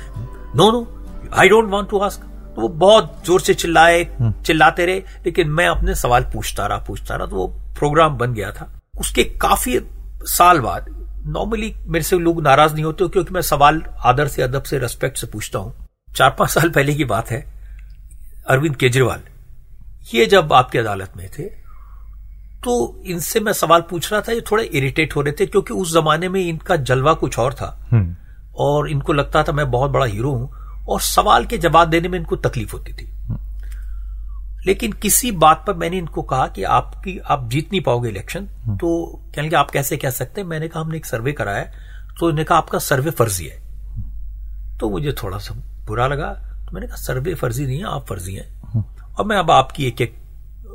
no no I don't want to ask तो वो बहुत ज़ोर से चिल्लाए चिल्लाते रहे लेकिन मैं अपने सवाल पूछता रहा पूछता रहा तो वो प्रोग्राम बन गया था। उसके काफ़ी साल बाद नॉर्मली मेरे से लोग नाराज़ नहीं होते क्योंकि मैं सवाल आदर से अदब से रेस्पेक्ट से पूछता हूँ। चार पाँच साल पहले की बात है अरविंद केजरीवाल। ये जब आपकी अदालत में थे तो इनसे मैं सवाल पूछ रहा था ये थोड़े इरिटेट हो रहे थे क्योंकि उस जमाने में इनका जलवा कुछ और था। हम्म। और इनको लगता था मैं बहुत बड़ा हीरो हूँ। और सवाल के जवाब देने में इनको तकलीफ़ होती थी लेकिन किसी बात पर मैंने इनको कहा कि आपकी, आप जीत नहीं पाओगे इलेक्शन। तो कहने लगे, आप कैसे कह सकते हैं मैंने कहा, हमने एक सर्वे कराया तो इन्होंने कहा, आपका सर्वे फर्जी है तो मुझे थोड़ा सा बुरा लगा तो मैंने कहा, सर्वे फर्जी नहीं है, आप फर्जी हैं। और मैं अब आपकी एक एक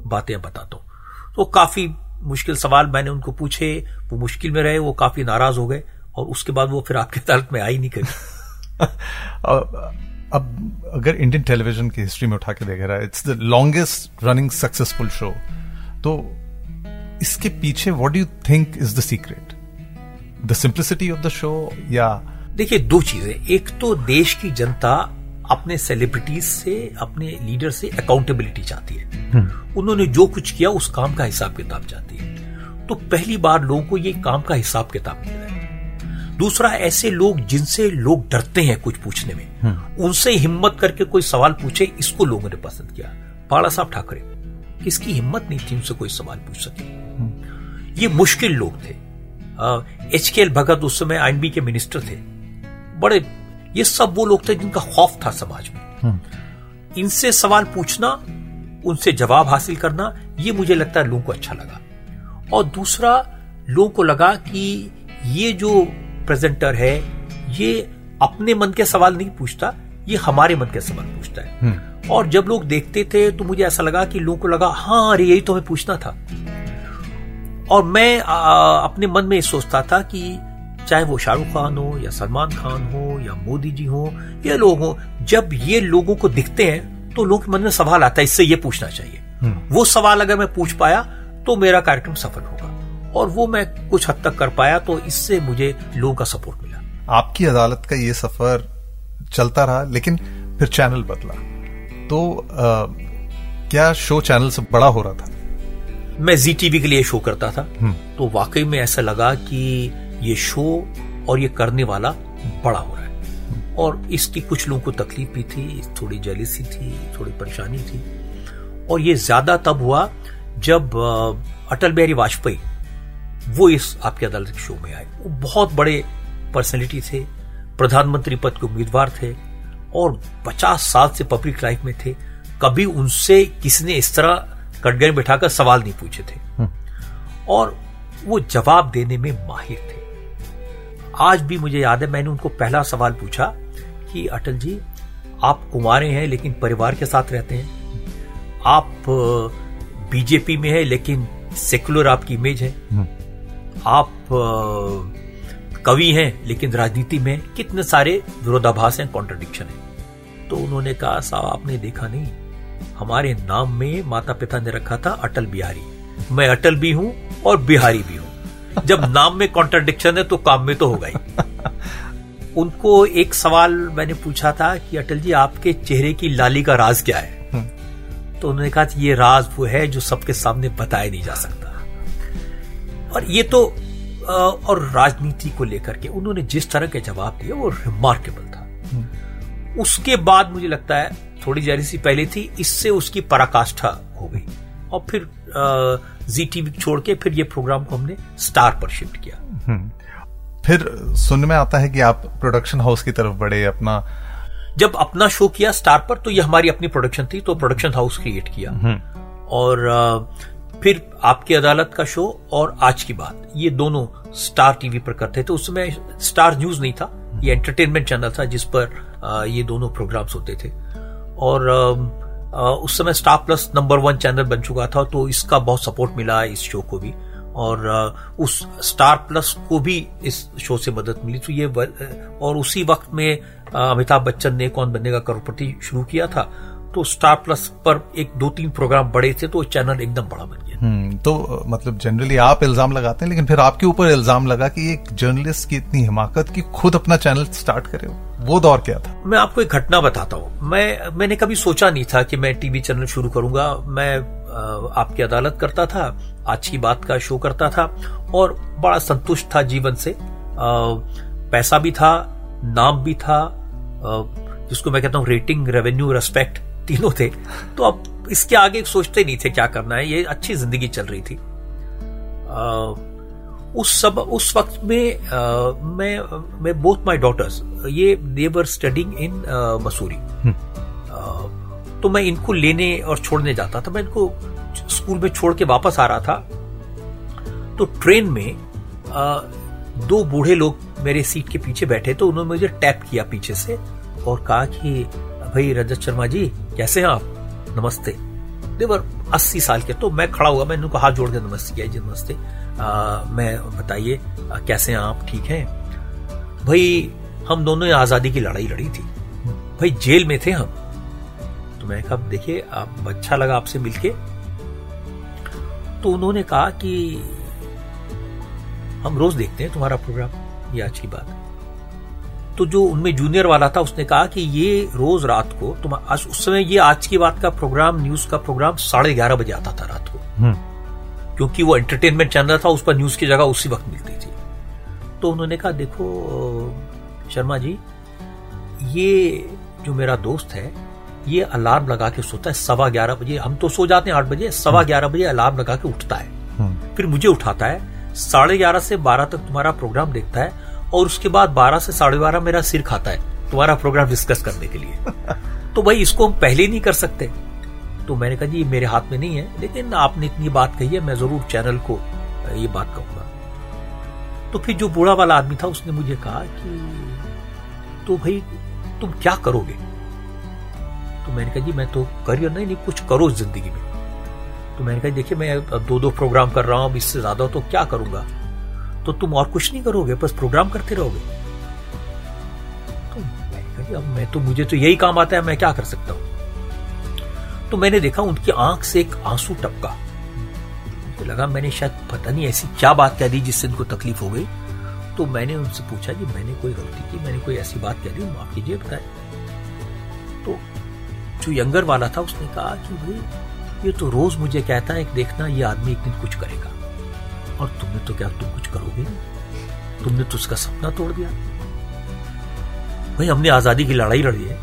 बातें बताता हूँ तो काफ़ी मुश्किल सवाल मैंने उनको पूछे, वो मुश्किल में रहे, वो काफ़ी नाराज़ हो गए, और उसके बाद वो फिर आपकी अदालत में आई नहीं करी <laughs> अब अगर इंडियन टेलीविज़न की हिस्ट्री में उठा के देख रहा है it's the longest running successful show तो इसके पीछे what do you think is the secret the simplicity of the show या देखिए दो चीज़ें। एक तो देश की जनता अपने सेलिब्रिटीज से अपने लीडर से अकाउंटेबिलिटी चाहती है। हम्म। उन्होंने जो कुछ किया उस काम का हिसाब किताब चाहती है। तो पहली बार लोगों को ये काम का हिसाब किताब मिल रहा है। दूसरा ऐसे लोग जिनसे लोग डरते हैं कुछ पूछने में हम्म। उनसे हिम्मत करके कोई सवाल पूछे इसको लोगों ने पसंद किया बाला साहब ठाकरे किसकी हिम्मत नहीं थी उनसे कोई सवाल पूछ सके हम्म। ये मुश्किल लोग थे एच के एल भगत उस समय आईएनबी के मिनिस्टर थे बड़े ये सब वो लोग थे जिनका खौफ था समाज में हम्म। इनसे सवाल पूछना उनसे जवाब हासिल करना ये मुझे लगता है लोगों को अच्छा लगा और दूसरा लोगों को लगा कि ये जो प्रेजेंटर है ये अपने मन के सवाल नहीं पूछता ये हमारे मन के सवाल पूछता है हम्म। और जब लोग देखते थे तो मुझे ऐसा लगा कि लोगों को लगा हाँ अरे यही तो हमें पूछना था और मैं आ, अपने मन में सोचता था कि चाहे वो शाहरुख खान हो या सलमान खान हो या मोदी जी हो या लोग हो जब ये लोगों को दिखते हैं तो लोगों के मन में सवाल आता है इससे ये पूछना चाहिए हम्म। वो सवाल अगर मैं पूछ पाया तो मेरा कार्यक्रम सफल होगा और वो मैं कुछ हद तक कर पाया तो इससे मुझे लोगों का सपोर्ट मिला। आपकी अदालत का ये सफ़र चलता रहा लेकिन फिर चैनल बदला। तो आ, क्या शो चैनल से बड़ा हो रहा था? मैं जी टीवी के लिए शो करता था। हम्म। तो वाकई में ऐसा लगा कि ये शो और ये करने वाला बड़ा हो रहा है। और इसकी कुछ लोगों को तकलीफ़ भी थी थोड़ी जेलिसी थी थोड़ी परेशानी थी। और ये ज़्यादा तब हुआ जब अटल बिहारी वाजपेयी वो इस आपके अदालत के शो में आए। वो बहुत बड़े पर्सनैलिटी थे प्रधानमंत्री पद के उम्मीदवार थे और पचास साल से पब्लिक लाइफ में थे। कभी उनसे किसी ने इस तरह कटगरे बैठाकर सवाल नहीं पूछे थे। हम्म। और वो जवाब देने में माहिर थे। आज भी मुझे याद है मैंने उनको पहला सवाल पूछा कि अटल जी आप कुमारे हैं लेकिन परिवार के साथ रहते हैं। आप बीजेपी में है लेकिन सेकुलर आपकी इमेज है। आप कवि हैं लेकिन राजनीति में कितने सारे विरोधाभास हैं कॉन्ट्रडिक्शन है। तो उन्होंने कहा साहब आपने देखा नहीं हमारे नाम में माता पिता ने रखा था अटल बिहारी। मैं अटल भी हूँ और बिहारी भी हूँ। जब नाम में कॉन्ट्रडिक्शन है तो काम में तो होगा ही। <laughs> उनको एक सवाल मैंने पूछा था कि अटल जी आपके चेहरे की लाली का राज क्या है? हम्म। तो उन्होंने कहा ये राज वो है जो सबके सामने बताया नहीं जा सकता। और ये तो और राजनीति को लेकर के उन्होंने जिस तरह के जवाब दिए वो रिमार्केबल था हम्म। उसके बाद मुझे लगता है थोड़ी जारी सी पहले थी इससे उसकी पराकाष्ठा हो गई और फिर जी टीवी छोड़ के फिर ये प्रोग्राम को हमने स्टार पर शिफ्ट किया हम्म। फिर सुनने में आता है कि आप प्रोडक्शन हाउस की तरफ़ बढ़े अपना जब अपना शो किया स्टार पर तो ये हमारी अपनी प्रोडक्शन थी तो प्रोडक्शन हाउस क्रिएट किया हम्म। और फिर आपकी अदालत का शो और आज की बात। ये दोनों स्टार टीवी पर करते थे। उस समय स्टार न्यूज़ नहीं था, ये एंटरटेनमेंट चैनल था जिस पर ये दोनों प्रोग्राम्स होते थे। और उस समय Star Plus number one channel बन चुका था तो इसका बहुत सपोर्ट मिला इस शो को भी। और उस स्टार प्लस को भी इस शो से मदद मिली। तो ये और उसी वक्त में अमिताभ बच्चन ने कौन बनेगा करोड़पति शुरू किया था तो स्टार प्लस पर एक दो तीन प्रोग्राम बड़े थे तो चैनल एकदम बड़ा बन गया। हम्म, तो मतलब जनरली आप इल्ज़ाम लगाते हैं लेकिन फिर आपके ऊपर इल्ज़ाम लगा कि एक जर्नलिस्ट की इतनी हिमाकत की खुद अपना चैनल स्टार्ट करे हो। वो दौर क्या था? मैं आपको एक घटना बताता हूँ। मैं मैंने कभी सोचा नहीं था कि मैं टीवी चैनल शुरू करूँगा। मैं आपकी अदालत करता था आज की बात का शो करता था और बड़ा संतुष्ट था जीवन से। पैसा भी था नाम भी था जिसको मैं कहता हूँ रेटिंग रेवेन्यू रेस्पेक्ट तीनों थे। तो अब इसके आगे सोचते नहीं थे क्या करना है। ये अच्छी ज़िंदगी चल रही थी। आ, उस सब उस वक्त में आ, मैं मैं बोथ माय डॉटर्स ये देवर स्टडिंग इन मसूरी तो मैं इनको लेने और छोड़ने जाता था। मैं इनको स्कूल में छोड़ के वापस आ रहा था। तो ट्रेन में आ, दो बूढ़े लोग मेरे सीट के पीछे बैठे तो उन्होंने मुझे टैप किया पीछे से और कहा कि भाई रजत शर्मा जी कैसे हैं आप? नमस्ते। देवर, अस्सी साल के तो मैं खड़ा हुआ मैंने उनको हाथ जोड़ के नमस्ते किया, जी नमस्ते। मैं बताइए कैसे हैं आप? ठीक हैं? भाई, हम दोनों ने आज़ादी की लड़ाई लड़ी थी। भाई, जेल में थे हम। तो मैं कहा देखिए आप अच्छा लगा आपसे मिलके। तो उन्होंने कहा कि, हम रोज देखते हैं तुम्हारा प्रोग्राम ये अच्छी बात। है तो जो उनमें जूनियर वाला था उसने कहा कि ये रोज रात को तुम आज उस समय ये आज की बात का प्रोग्राम न्यूज़ का प्रोग्राम साढ़े ग्यारह बजे आता था रात को हम्म। क्योंकि वो एंटरटेनमेंट चैनल था उस पर न्यूज़ की जगह उसी वक्त मिलती थी तो उन्होंने कहा देखो शर्मा जी ये जो मेरा दोस्त है ये अलार्म लगा के सोता है सवा ग्यारह बजे हम तो सो जाते हैं आठ बजे सवा हम्म। ग्यारह बजे अलार्म लगा के उठता है हम्म। फिर मुझे उठाता है साढ़े ग्यारह से बारह तक तुम्हारा प्रोग्राम देखता है और उसके बाद बारह से साढ़े बारह मेरा सिर खाता है तुम्हारा प्रोग्राम डिस्कस करने के लिए। <laughs> तो भाई इसको हम पहले नहीं कर सकते। तो मैंने कहा जी मेरे हाथ में नहीं है लेकिन आपने इतनी बात कही है मैं ज़रूर चैनल को ये बात कहूँगा। तो फिर जो बूढ़ा वाला आदमी था उसने मुझे कहा कि तो भाई तुम क्या करोगे? तो मैंने कहा जी मैं तो करियर नहीं नहीं कुछ करो ज़िंदगी में। तो मैंने कहा देखिए मैं दो दो प्रोग्राम कर रहा हूँ इससे ज़्यादा तो क्या करूँगा? तो तुम और कुछ नहीं करोगे, बस प्रोग्राम करते रहोगे। तो अब मैं तो मुझे तो यही काम आता है, मैं क्या कर सकता हूँ? तो मैंने देखा, उनकी आँख से एक आँसू टपका। मुझे लगा, मैंने शायद पता नहीं ऐसी क्या बात कह दी जिससे उनको तकलीफ़ हो गई। तो मैंने उनसे पूछा कि मैंने कोई गलती की, मैंने कोई ऐसी बात कह दी, माफ़ कीजिए, बताए। तो जो यंगर वाला था, उसने कहा कि, भाई, ये तो रोज मुझे कहता है देखना, ये आदमी एक दिन कुछ करेगा। और तुमने तो क्या तुम कुछ करोगे? तुमने तो उसका सपना तोड़ दिया। भाई, हमने आज़ादी की लड़ाई लड़ी है।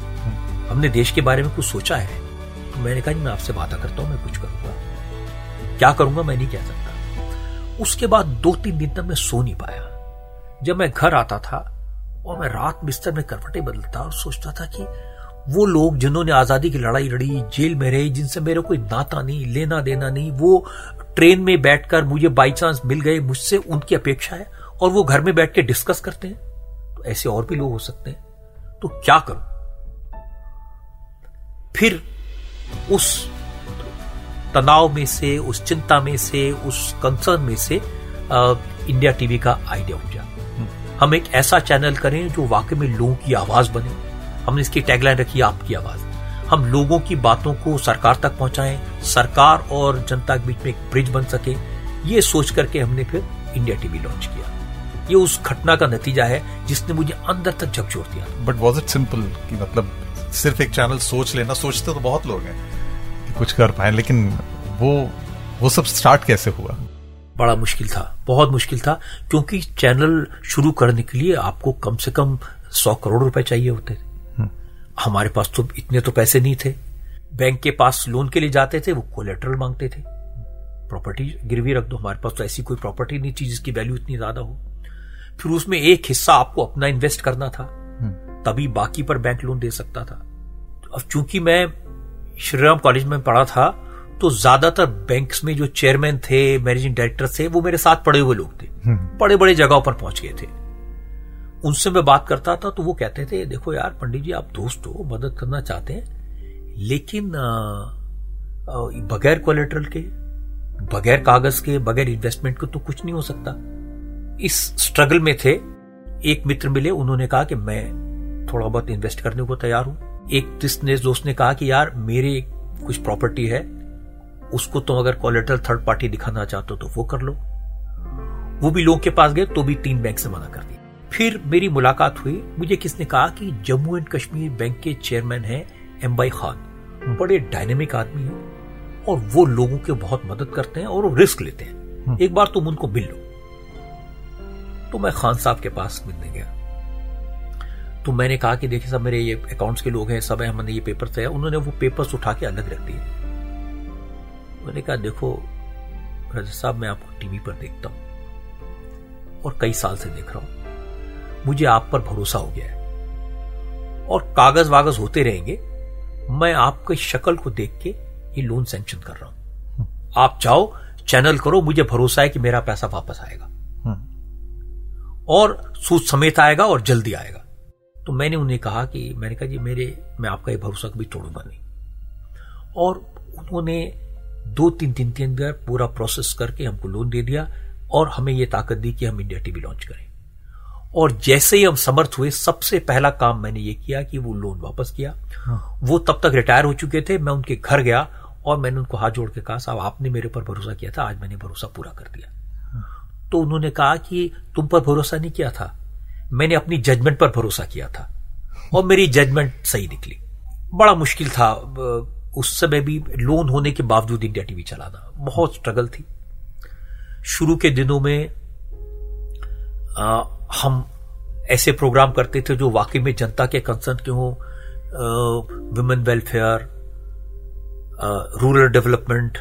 हमने देश के बारे में कुछ सोचा है। तो मैंने कहा, मैं आपसे वादा करता हूँ, मैं कुछ करूँगा। क्या करूँगा, मैं नहीं कह सकता। उसके बाद दो तीन दिन तक मैं सो नहीं पाया। जब मैं घर आता था और मैं रात बिस्तर में करवटे बदलता और सोचता था कि वो लोग जिन्होंने आज़ादी की लड़ाई लड़ी, जेल में रहे, जिनसे मेरा कोई नाता नहीं, लेना देना नहीं, वो ट्रेन में बैठकर मुझे बाई चांस मिल गए मुझसे उनकी अपेक्षा है और वो घर में बैठ के डिस्कस करते हैं। तो ऐसे और भी लोग हो सकते हैं। तो क्या करूँ? फिर उस तनाव में से उस चिंता में से उस कंसर्न में से आ, इंडिया टीवी का आइडिया जाए हम एक ऐसा चैनल करें जो वाकई में लोगों की आवाज़ बने। हमने इसकी टैगलाइन रखी आपकी आवाज़। हम लोगों की बातों को सरकार तक पहुंचाएँ सरकार और जनता के बीच में एक ब्रिज बन सके ये सोच करके हमने फिर इंडिया टीवी लॉन्च किया। ये उस घटना का नतीजा है जिसने मुझे अंदर तक झकझोर दिया। बट वॉज़ इट सिंपल कि मतलब सिर्फ़ एक चैनल सोच लेना सोचते तो बहुत लोग हैं कि कुछ कर पाए लेकिन वो वो सब स्टार्ट कैसे हुआ? बड़ा मुश्किल था बहुत मुश्किल था क्योंकि चैनल शुरू करने के लिए आपको कम से कम सौ करोड़ रुपए चाहिए होते थे। हमारे पास तो इतने तो पैसे नहीं थे। बैंक के पास लोन के लिए जाते थे वो कोलेट्रल मांगते थे। प्रॉपर्टी गिरवी रख दो हमारे पास तो ऐसी कोई प्रॉपर्टी नहीं थी जिसकी वैल्यू इतनी ज़्यादा हो। फिर उसमें एक हिस्सा आपको अपना इन्वेस्ट करना था। हम्म। तभी बाकी पर बैंक लोन दे सकता था। अब चूँकि मैं श्रीराम कॉलेज में पढ़ा था तो ज़्यादातर बैंक्स में जो चेयरमैन थे मैनेजिंग डायरेक्टर थे वो मेरे साथ पड़े हुए लोग थे। हम्म। बड़े बड़े जगहों पर पहुँच गए थे। उनसे मैं बात करता था तो वो कहते थे, देखो यार, पंडित जी, आप दोस्त हो, मदद करना चाहते हैं, लेकिन बगैर कोलेट्रल के, बगैर कागज़ के, बगैर इन्वेस्टमेंट के तो कुछ नहीं हो सकता. इस स्ट्रगल में थे, एक मित्र मिले, उन्होंने कहा कि मैं थोड़ा बहुत इन्वेस्ट करने को तैयार हूँ। एक दोस्त ने कहा कि, यार, मेरे कुछ प्रॉपर्टी है, उसको तुम तो अगर कोलेट्रल थर्ड पार्टी दिखाना चाहते हो तो वो कर लो। वो भी लोग के पास गए तो भी तीन बैंक से मना कर दिया। फिर मेरी मुलाकात हुई। मुझे किसने कहा कि जम्मू एंड कश्मीर बैंक के चेयरमैन हैं एम्बाई खान। बड़े डायनेमिक आदमी हैं और वो लोगों के बहुत मदद करते हैं और वो रिस्क लेते हैं। हम्म। एक बार तुम उनको मिल लो। तो मैं खान साहब के पास मिलने गया। तो मैंने कहा कि देखिए सब मेरे ये अकाउंट्स के लोग हैं सब है हमने ये पेपर है। उन्होंने वो पेपर्स उठा के अलग रख दिए। मैंने कहा देखो रजत साहब मैं आपको टीवी पर देखता हूँ और कई साल से देख रहा हूँ। मुझे आप पर भरोसा हो गया है। और कागज़ वागज होते रहेंगे, मैं आपकी शक्ल को देख के ये लोन सेंक्शन कर रहा हूँ। आप जाओ चैनल करो, मुझे भरोसा है कि मेरा पैसा वापस आएगा। और सूद समेत आएगा और जल्दी आएगा। तो मैंने उन्हें कहा कि, मैंने कहा, जी, मेरे, मैं आपका ये भरोसा कभी तोड़ूँगा नहीं। और उन्होंने दो तीन दिन के अंदर पूरा प्रोसेस करके हमको लोन दे दिया और हमें यह ताकत दी कि हम इंडिया टीवी लॉन्च करें। और जैसे ही हम समर्थ हुए सबसे पहला काम मैंने ये किया कि वो लोन वापस किया। हाँ। वो तब तक रिटायर हो चुके थे मैं उनके घर गया और मैंने उनको हाथ जोड़ के कहा साहब आपने मेरे पर भरोसा किया था आज मैंने भरोसा पूरा कर दिया। तो उन्होंने कहा कि तुम पर भरोसा नहीं किया था। मैंने अपनी जजमेंट पर भरोसा किया था और मेरी जजमेंट सही निकली। बड़ा मुश्किल था। उस समय भी लोन होने के बावजूद इंडिया टीवी चलाना बहुत स्ट्रगल थी। शुरू के दिनों में आ, हम ऐसे प्रोग्राम करते थे जो वाकई में जनता के कंसर्न के हों women welfare rural development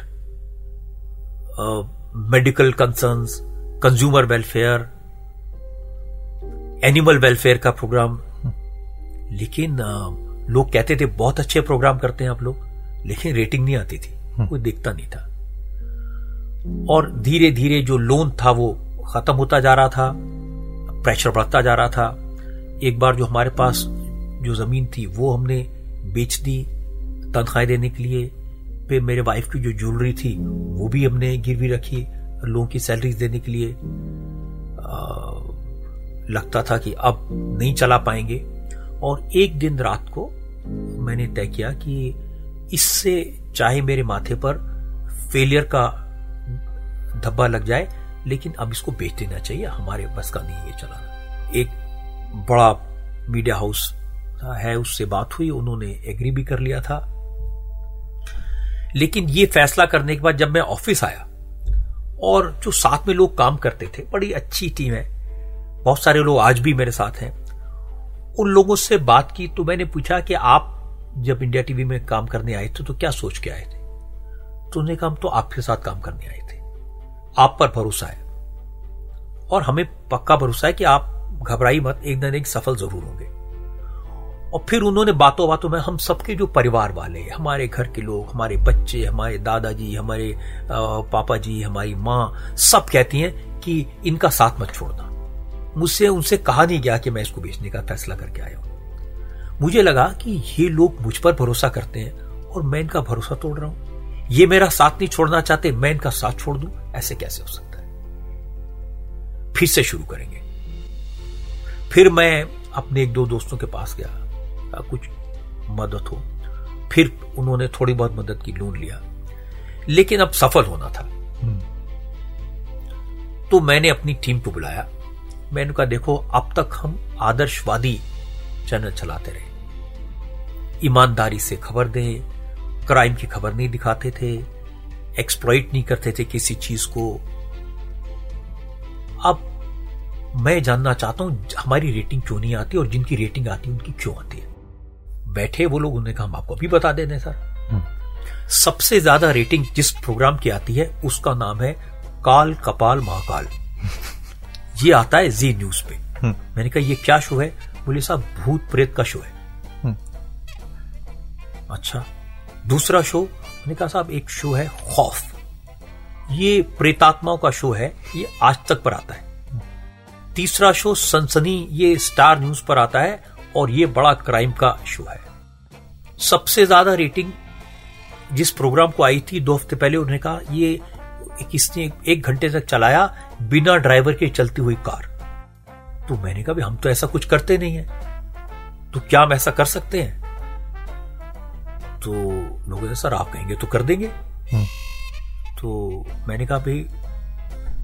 medical concerns consumer welfare animal welfare का प्रोग्राम लेकिन लोग कहते थे बहुत अच्छे प्रोग्राम करते हैं आप लोग लेकिन रेटिंग नहीं आती थी हम्म। कोई देखता नहीं था। और धीरे धीरे जो लोन था वो खत्म होता जा रहा था। प्रेशर बढ़ता जा रहा था। एक बार जो हमारे पास जो ज़मीन थी वो हमने बेच दी तनख्वाहें देने के लिए। फिर मेरे वाइफ की जो ज्वेलरी थी वो भी हमने गिरवी रखी लोगों की सैलरीज देने के लिए। आ, लगता था कि अब नहीं चला पाएँगे। और एक दिन रात को मैंने तय किया कि इससे चाहे मेरे माथे पर फेलियर का धब्बा लग जाए लेकिन अब इसको बेच देना चाहिए, हमारे बस का नहीं ये चलाना। एक बड़ा मीडिया हाउस है, उससे बात हुई, उन्होंने एग्री भी कर लिया था। लेकिन ये फैसला करने के बाद जब मैं ऑफ़िस आया, और जो साथ में लोग काम करते थे, बड़ी अच्छी टीम है, बहुत सारे लोग आज भी मेरे साथ हैं, उन लोगों से बात की तो मैंने पूछा कि आप जब इंडिया टीवी में काम करने आए थे तो क्या सोच के आए थे? तो उन्हें कहा तो आपके साथ काम करने आए थे। आप पर भरोसा है। और हमें पक्का भरोसा है कि आप घबराई मत, एक दिन एक सफल ज़रूर होंगे। और फिर उन्होंने बातों बातों में, हम सबके जो परिवार वाले हमारे घर के लोग, हमारे बच्चे, हमारे दादाजी, हमारे पापा जी हमारी माँ, सब कहती हैं कि इनका साथ मत छोड़ना। मुझसे, उनसे कहा नहीं गया कि मैं इसको बेचने का फैसला करके आया हूँ। मुझे लगा कि ये लोग मुझ पर भरोसा करते हैं और मैं इनका भरोसा तोड़ रहा हूँ। ये मेरा साथ नहीं छोड़ना चाहते, मैं इनका साथ छोड़ दूँ। ऐसे कैसे हो सकता है? फिर से शुरू करेंगे। फिर मैं अपने एक दो दोस्तों के पास गया। कुछ मदद हो। फिर उन्होंने थोड़ी बहुत मदद की लोन लिया। लेकिन अब सफल होना था। हम्म। तो मैंने अपनी टीम को बुलाया। मैंने कहा देखो अब तक हम आदर्शवादी चैनल चलाते रहे। ईमानदारी से खबर दें क्राइम की खबर नहीं दिखाते थे एक्सप्लॉइट नहीं करते थे किसी चीज़ को। अब मैं जानना चाहता हूँ हमारी रेटिंग क्यों नहीं आती और जिनकी रेटिंग आती है उनकी क्यों आती है? बैठे वो लोग उन्होंने कहा हम आपको भी बता दें सर। हम्म। सबसे ज़्यादा रेटिंग जिस प्रोग्राम की आती है उसका नाम है काल कपाल महाकाल। <laughs> ये आता है जी न्यूज़ पे। हम्म। मैंने कहा ये क्या शो है? बोले साहब भूत प्रेत का शो है। हम्म। अच्छा दूसरा शो मैंने कहा साहब, एक शो है, खौफ। ये प्रेतात्माओं का शो है, ये आज तक पर आता है। तीसरा शो सनसनी, ये स्टार न्यूज़ पर आता है, और ये बड़ा क्राइम का शो है। सबसे ज़्यादा रेटिंग जिस प्रोग्राम को आई थी दो हफ़्ते पहले, उन्होंने कहा, ये किसने एक घंटे तक चलाया, बिना ड्राइवर के चलती हुई कार। तो मैंने कहा हम तो ऐसा कुछ करते नहीं है। तो क्या हम ऐसा कर सकते हैं? तो लोग सर आप कहेंगे तो कर देंगे हम्म। तो मैंने कहा भाई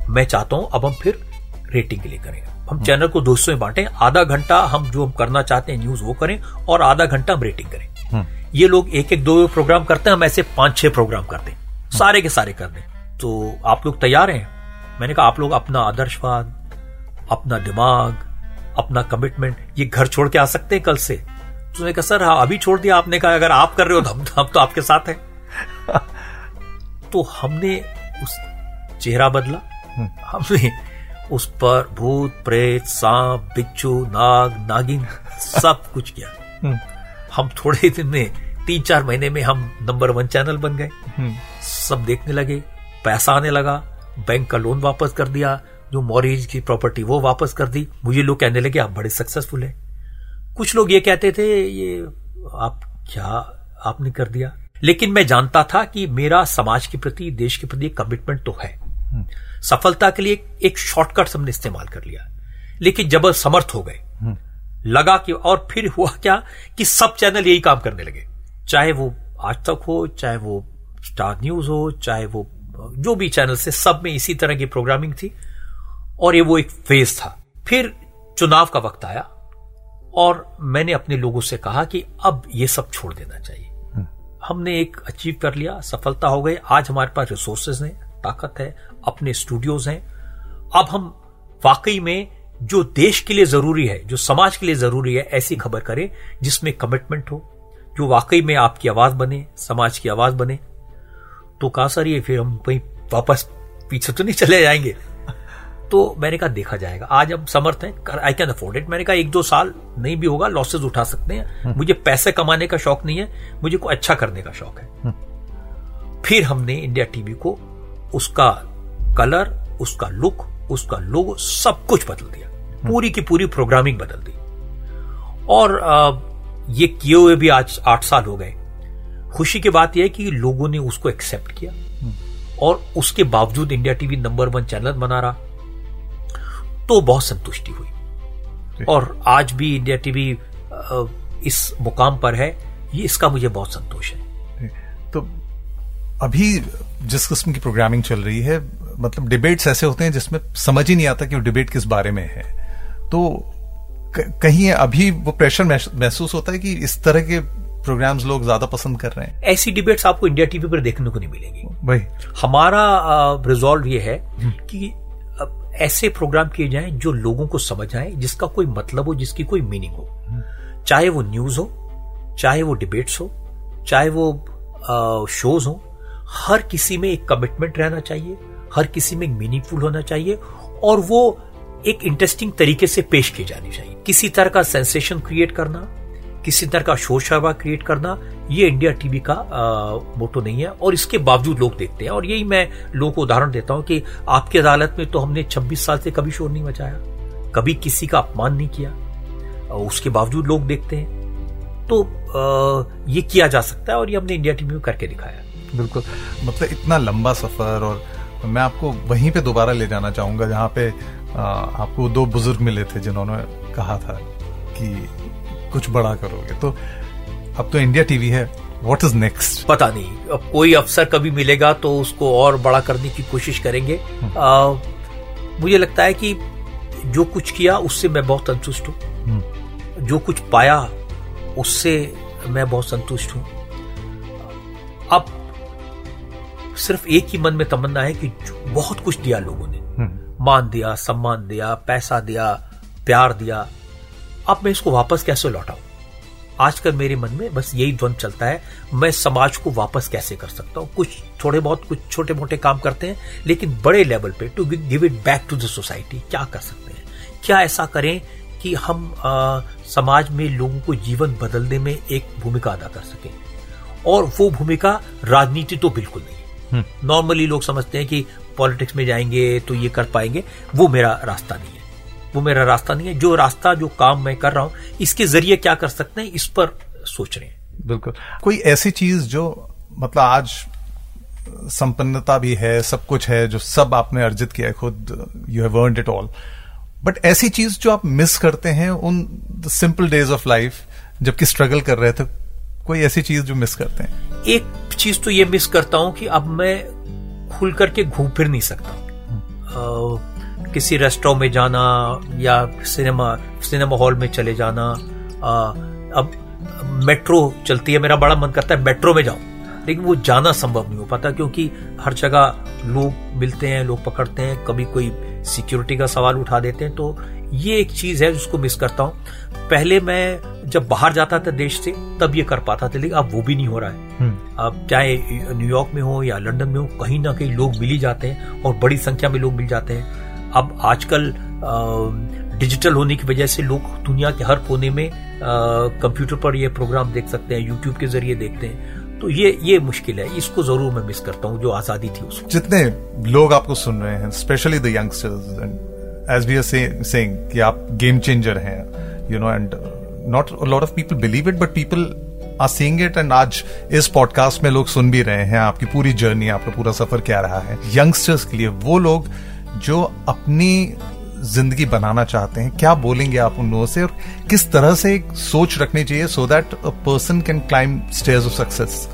मैं चाहता हूँ अब हम फिर रेटिंग के लिए करें हम हम्म। चैनल को दोस्तों में बांटें आधा घंटा हम जो हम करना चाहते हैं न्यूज़ वो करें और आधा घंटा हम रेटिंग करें हम्म। ये लोग एक एक दो प्रोग्राम करते हैं हम ऐसे पाँच छह प्रोग्राम करते हैं हम्म। सारे के सारे कर दें तो आप लोग तैयार हैं मैंने कहा आप लोग अपना आदर्शवाद अपना दिमाग अपना कमिटमेंट ये घर छोड़ के आ सकते हैं कल से उसने कहा सर हाँ अभी छोड़ दिया आपने कहा अगर आप कर रहे हो तो हम, हम तो आपके साथ हैं। <laughs> तो हमने उस चेहरा बदला। हमने उस पर भूत प्रेत सांप बिच्छू नाग नागिन सब कुछ किया। हम्म। हम थोड़े दिन में तीन चार महीने में हम नंबर वन चैनल बन गए। हम्म। सब देखने लगे पैसा आने लगा बैंक का लोन वापस कर दिया जो मॉरिज की प्रॉपर्टी वो वापस कर दी। मुझे लोग कहने लगे आप बड़े सक्सेसफुल है। कुछ लोग ये कहते थे ये आप क्या आपने कर दिया? लेकिन मैं जानता था कि मेरा समाज के प्रति देश के प्रति कमिटमेंट तो है। हम्म। सफलता के लिए एक शॉर्टकट हमने इस्तेमाल कर लिया। लेकिन जब समर्थ हो गए लगा कि और फिर हुआ क्या कि सब चैनल यही काम करने लगे। चाहे वो आज तक हो चाहे वो स्टार न्यूज़ हो चाहे वो जो भी चैनल से सब में इसी तरह की प्रोग्रामिंग थी। और ये वो एक फ़ेज़ था। फिर चुनाव का वक्त आया। और मैंने अपने लोगों से कहा कि अब ये सब छोड़ देना चाहिए। हमने एक अचीव कर लिया सफलता हो गई। आज हमारे पास रिसोर्सेज हैं ताकत है अपने स्टूडियोज हैं। अब हम वाकई में जो देश के लिए ज़रूरी है जो समाज के लिए ज़रूरी है ऐसी खबर करें जिसमें कमिटमेंट हो जो वाकई में आपकी आवाज़ बने समाज की आवाज़ बने। तो कहा सर ये फिर हम वहीं वापस पीछे तो नहीं चले जाएँगे? तो मैंने कहा देखा जाएगा। आज हम समर्थ है। आई कैन अफोर्ड इट मैंने कहा एक दो साल नहीं भी होगा लॉसेज उठा सकते हैं। हम्म। मुझे पैसे कमाने का शौक नहीं है मुझे को अच्छा करने का शौक है। हम्म। फिर हमने इंडिया टीवी को उसका कलर उसका लुक उसका लोगो सब कुछ बदल दिया। पूरी की पूरी प्रोग्रामिंग बदल दी। और ये किए हुए भी आज आठ साल हो गए। खुशी की बात यह है कि लोगों ने उसको एक्सेप्ट किया। और उसके बावजूद India TV number one channel बना रहा। तो बहुत संतुष्टि हुई। और आज भी इंडिया टीवी इस मुकाम पर है ये इसका मुझे बहुत संतोष है। तो अभी जिस किस्म की प्रोग्रामिंग चल रही है मतलब डिबेट्स ऐसे होते हैं जिसमें समझ ही नहीं आता कि वो डिबेट किस बारे में है। तो कहीं अभी वो प्रेशर महसूस होता है कि इस तरह के प्रोग्राम्स लोग ज़्यादा पसंद कर रहे हैं? ऐसी डिबेट्स आपको इंडिया टीवी पर देखने को नहीं मिलेगी। भाई हमारा रिजॉल्व ये है हम्म। कि ऐसे प्रोग्राम किए जाएँ जो लोगों को समझ आए, जिसका कोई मतलब हो, जिसकी कोई मीनिंग हो। चाहे वो न्यूज़ हो, चाहे वो डिबेट्स हो, चाहे वो शोज़ हो, हर किसी में एक कमिटमेंट रहना चाहिए, हर किसी में मीनिंगफुल होना चाहिए, और वो एक इंटरेस्टिंग तरीके से पेश की जानी चाहिए किसी तरह का सेंसेशन क्रिएट करना किसी तरह का शोर शराबा क्रिएट करना, ये इंडिया टीवी का मोटो नहीं है। और इसके बावजूद लोग देखते हैं। और यही मैं लोगों को उदाहरण देता हूँ कि आपकी अदालत में तो हमने 26 साल से कभी शोर नहीं मचाया, कभी किसी का अपमान नहीं किया। उसके बावजूद लोग देखते हैं। तो ये किया जा सकता है और ये हमने इंडिया टीवी में करके दिखाया। बिल्कुल। मतलब इतना लंबा सफ़र और मैं आपको वहीं पे दोबारा ले जाना चाहूँगा, जहाँ पे आपको दो बुज़ुर्ग मिले थे जिन्होंने कहा था कि कुछ बड़ा करोगे। तो अब तो इंडिया टीवी है। व्हाट इज़ नेक्स्ट पता नहीं। अब कोई अफसर कभी मिलेगा तो उसको और बड़ा करने की कोशिश करेंगे। हम्म। आ, मुझे लगता है कि जो कुछ किया उससे मैं बहुत संतुष्ट हूँ। हम्म। जो कुछ पाया उससे मैं बहुत संतुष्ट हूँ। अब सिर्फ़ एक ही मन में तमन्ना है कि बहुत कुछ दिया लोगों ने। हम्म। मान दिया सम्मान दिया पैसा दिया प्यार दिया। अब मैं इसको वापस कैसे लौटाऊं? आजकल मेरे मन में बस यही द्वंद चलता है मैं समाज को वापस कैसे कर सकता हूँ? कुछ थोड़े बहुत कुछ छोटे मोटे काम करते हैं लेकिन बड़े लेवल पे to give it back to the society क्या कर सकते हैं? क्या ऐसा करें कि हम आ, समाज में लोगों को जीवन बदलने में एक भूमिका अदा कर सकें? और वो भूमिका राजनीति तो बिल्कुल नहीं नॉर्मली हम्म। लोग समझते हैं कि पॉलिटिक्स में जाएँगे तो ये कर पाएँगे वो मेरा रास्ता नहीं है। वो मेरा रास्ता नहीं है। जो रास्ता जो काम मैं कर रहा हूँ इसके ज़रिए क्या कर सकते हैं इस पर सोच रहे हैं। बिल्कुल। कोई ऐसी चीज़ जो मतलब आज संपन्नता भी है सब कुछ है जो सब आपने अर्जित किया है खुद you have earned it all but ऐसी चीज़ जो आप मिस करते हैं उन सिंपल डेज़ ऑफ़ लाइफ जबकि स्ट्रगल कर रहे थे कोई ऐसी चीज़ जो मिस करते हैं? एक चीज़ तो ये मिस करता हूँ कि अब मैं खुल करके घूम फिर नहीं सकता। किसी रेस्टोरेंट में जाना या सिनेमा सिनेमा हॉल में चले जाना आ, अब मेट्रो चलती है मेरा बड़ा मन करता है मेट्रो में जाऊँ। लेकिन वो जाना संभव नहीं हो पाता क्योंकि हर जगह लोग मिलते हैं लोग पकड़ते हैं कभी कोई सिक्योरिटी का सवाल उठा देते हैं तो ये एक चीज़ है जिसको मिस करता हूँ। पहले मैं जब बाहर जाता था देश से तब ये कर पाता था लेकिन अब वो भी नहीं हो रहा है। हम्म। अब चाहे न्यूयॉर्क में हो या लंदन में हो कहीं ना कहीं लोग मिल ही जाते हैं और बड़ी संख्या में लोग मिल जाते हैं। अब आजकल डिजिटल होने की वजह से लोग दुनिया के हर कोने में कंप्यूटर पर ये प्रोग्राम देख सकते हैं यूट्यूब के ज़रिए देखते हैं। तो ये ये मुश्किल है। इसको ज़रूर मैं मिस करता हूँ, जो आज़ादी थी उसको जितने लोग आपको सुन रहे हैं specially the youngsters as we are saying कि आप गेम चेंजर हैं you know and not lot of people believe it but people are seeing it and आज इस पॉडकास्ट में लोग सुन भी रहे हैं, आपकी पूरी जर्नी आपका पूरा सफ़र क्या रहा है। यंगस्टर्स के लिए वो लोग जो अपनी ज़िंदगी बनाना चाहते हैं क्या बोलेंगे आप उन लोगों से और किस तरह से एक सोच रखनी चाहिए so that a person can climb stage of success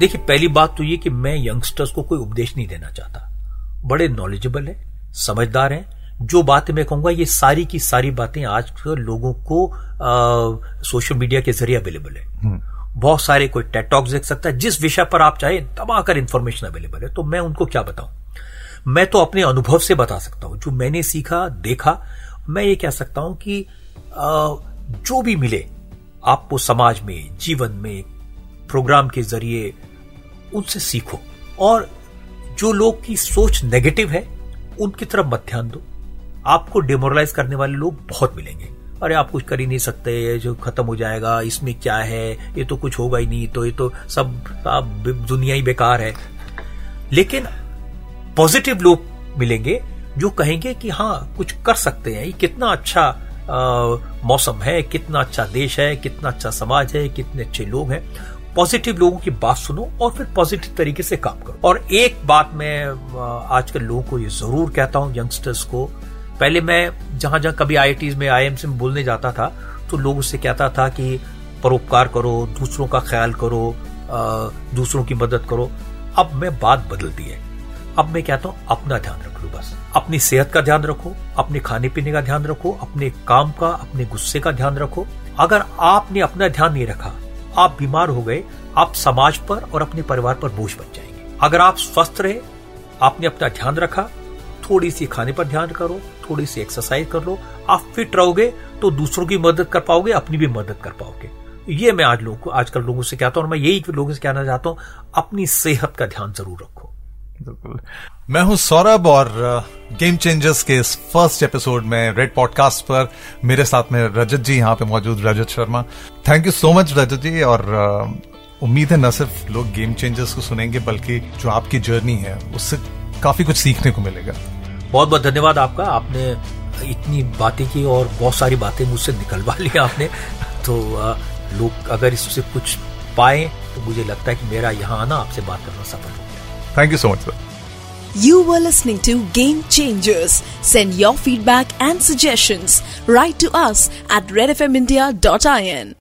देखिए पहली बात तो ये कि मैं यंगस्टर्स को कोई उपदेश नहीं देना चाहता। बड़े नॉलेजेबल है समझदार हैं। जो बातें मैं कहूँगा ये सारी की सारी बातें आज लोगों को सोशल मीडिया के ज़रिए अवेलेबल है। हम्म। बहुत सारे कोई टेटॉक्स देख सकता है। जिस विषय पर आप चाहे दबाकर इंफॉर्मेशन अवेलेबल है। तो मैं उनको क्या बताऊँ? मैं तो अपने अनुभव से बता सकता हूँ। जो मैंने सीखा, देखा, मैं ये कह सकता हूँ कि जो भी मिले, आपको समाज में, जीवन में, प्रोग्राम के ज़रिए, उनसे सीखो। और जो लोग की सोच नेगेटिव है, उनकी तरफ़ मत ध्यान दो। आपको डिमोरलाइज करने वाले लोग बहुत मिलेंगे। अरे, आप कुछ कर ही नहीं सकते जो खत्म हो जाएगा, इसमें क्या है? ये तो कुछ होगा ही नहीं तो ये तो सब दुनिया ही बेकार है। लेकिन पॉजिटिव लोग मिलेंगे जो कहेंगे कि हाँ कुछ कर सकते हैं। ये कितना अच्छा आ, मौसम है कितना अच्छा देश है कितना अच्छा समाज है कितने अच्छे लोग हैं। पॉजिटिव लोगों की बात सुनो और फिर पॉजिटिव तरीके से काम करो। और एक बात मैं आजकल लोगों को ये ज़रूर कहता हूँ यंगस्टर्स को। पहले मैं जहाँ जहाँ कभी आई में आई में बोलने जाता था तो लोग उससे कहता था कि परोपकार करो दूसरों का ख्याल करो दूसरों की मदद करो। अब मैं बात बदल दी है। अब मैं कहता हूँ, अपना ध्यान रख लो बस। अपनी सेहत का ध्यान रखो, अपने खाने पीने का ध्यान रखो, अपने काम का, अपने गुस्से का ध्यान रखो। अगर आपने अपना ध्यान नहीं रखा, आप बीमार हो गए, आप समाज पर और अपने परिवार पर बोझ बन जाएँगे। अगर आप स्वस्थ रहे, आपने अपना ध्यान रखा, थोड़ी सी खाने पर ध्यान करो, थोड़ी सी एक्सरसाइज कर लो। आप फिट रहोगे तो दूसरों की मदद कर पाओगे, अपनी भी मदद कर पाओगे। ये मैं आज लोगों को, आजकल लोगों से कहता हूँ और मैं यही लोगों से कहना चाहता हूँ, अपनी सेहत का ध्यान ज़रूर रखो। बिल्कुल मैं हूँ सौरभ और गेम चेंजर्स के इस फ़र्स्ट एपिसोड में रेड पॉडकास्ट पर मेरे साथ में रजत जी यहाँ पे मौजूद, Rajat Sharma. Thank you so much Rajat ji, और उम्मीद है न सिर्फ़ लोग गेम चेंजर्स को सुनेंगे, बल्कि जो आपकी जर्नी है, उससे काफ़ी कुछ सीखने को मिलेगा। बहुत बहुत धन्यवाद आपका। आपने इतनी बातें की और बहुत सारी बातें मुझसे निकलवा ली आपने। तो लोग अगर इससे कुछ पाए तो मुझे लगता है कि मेरा यहाँ आना आपसे बात करना सफल Thank you so much, sir. You were listening to Game Changers. Send your feedback and suggestions. Write to us at redfmindia.in.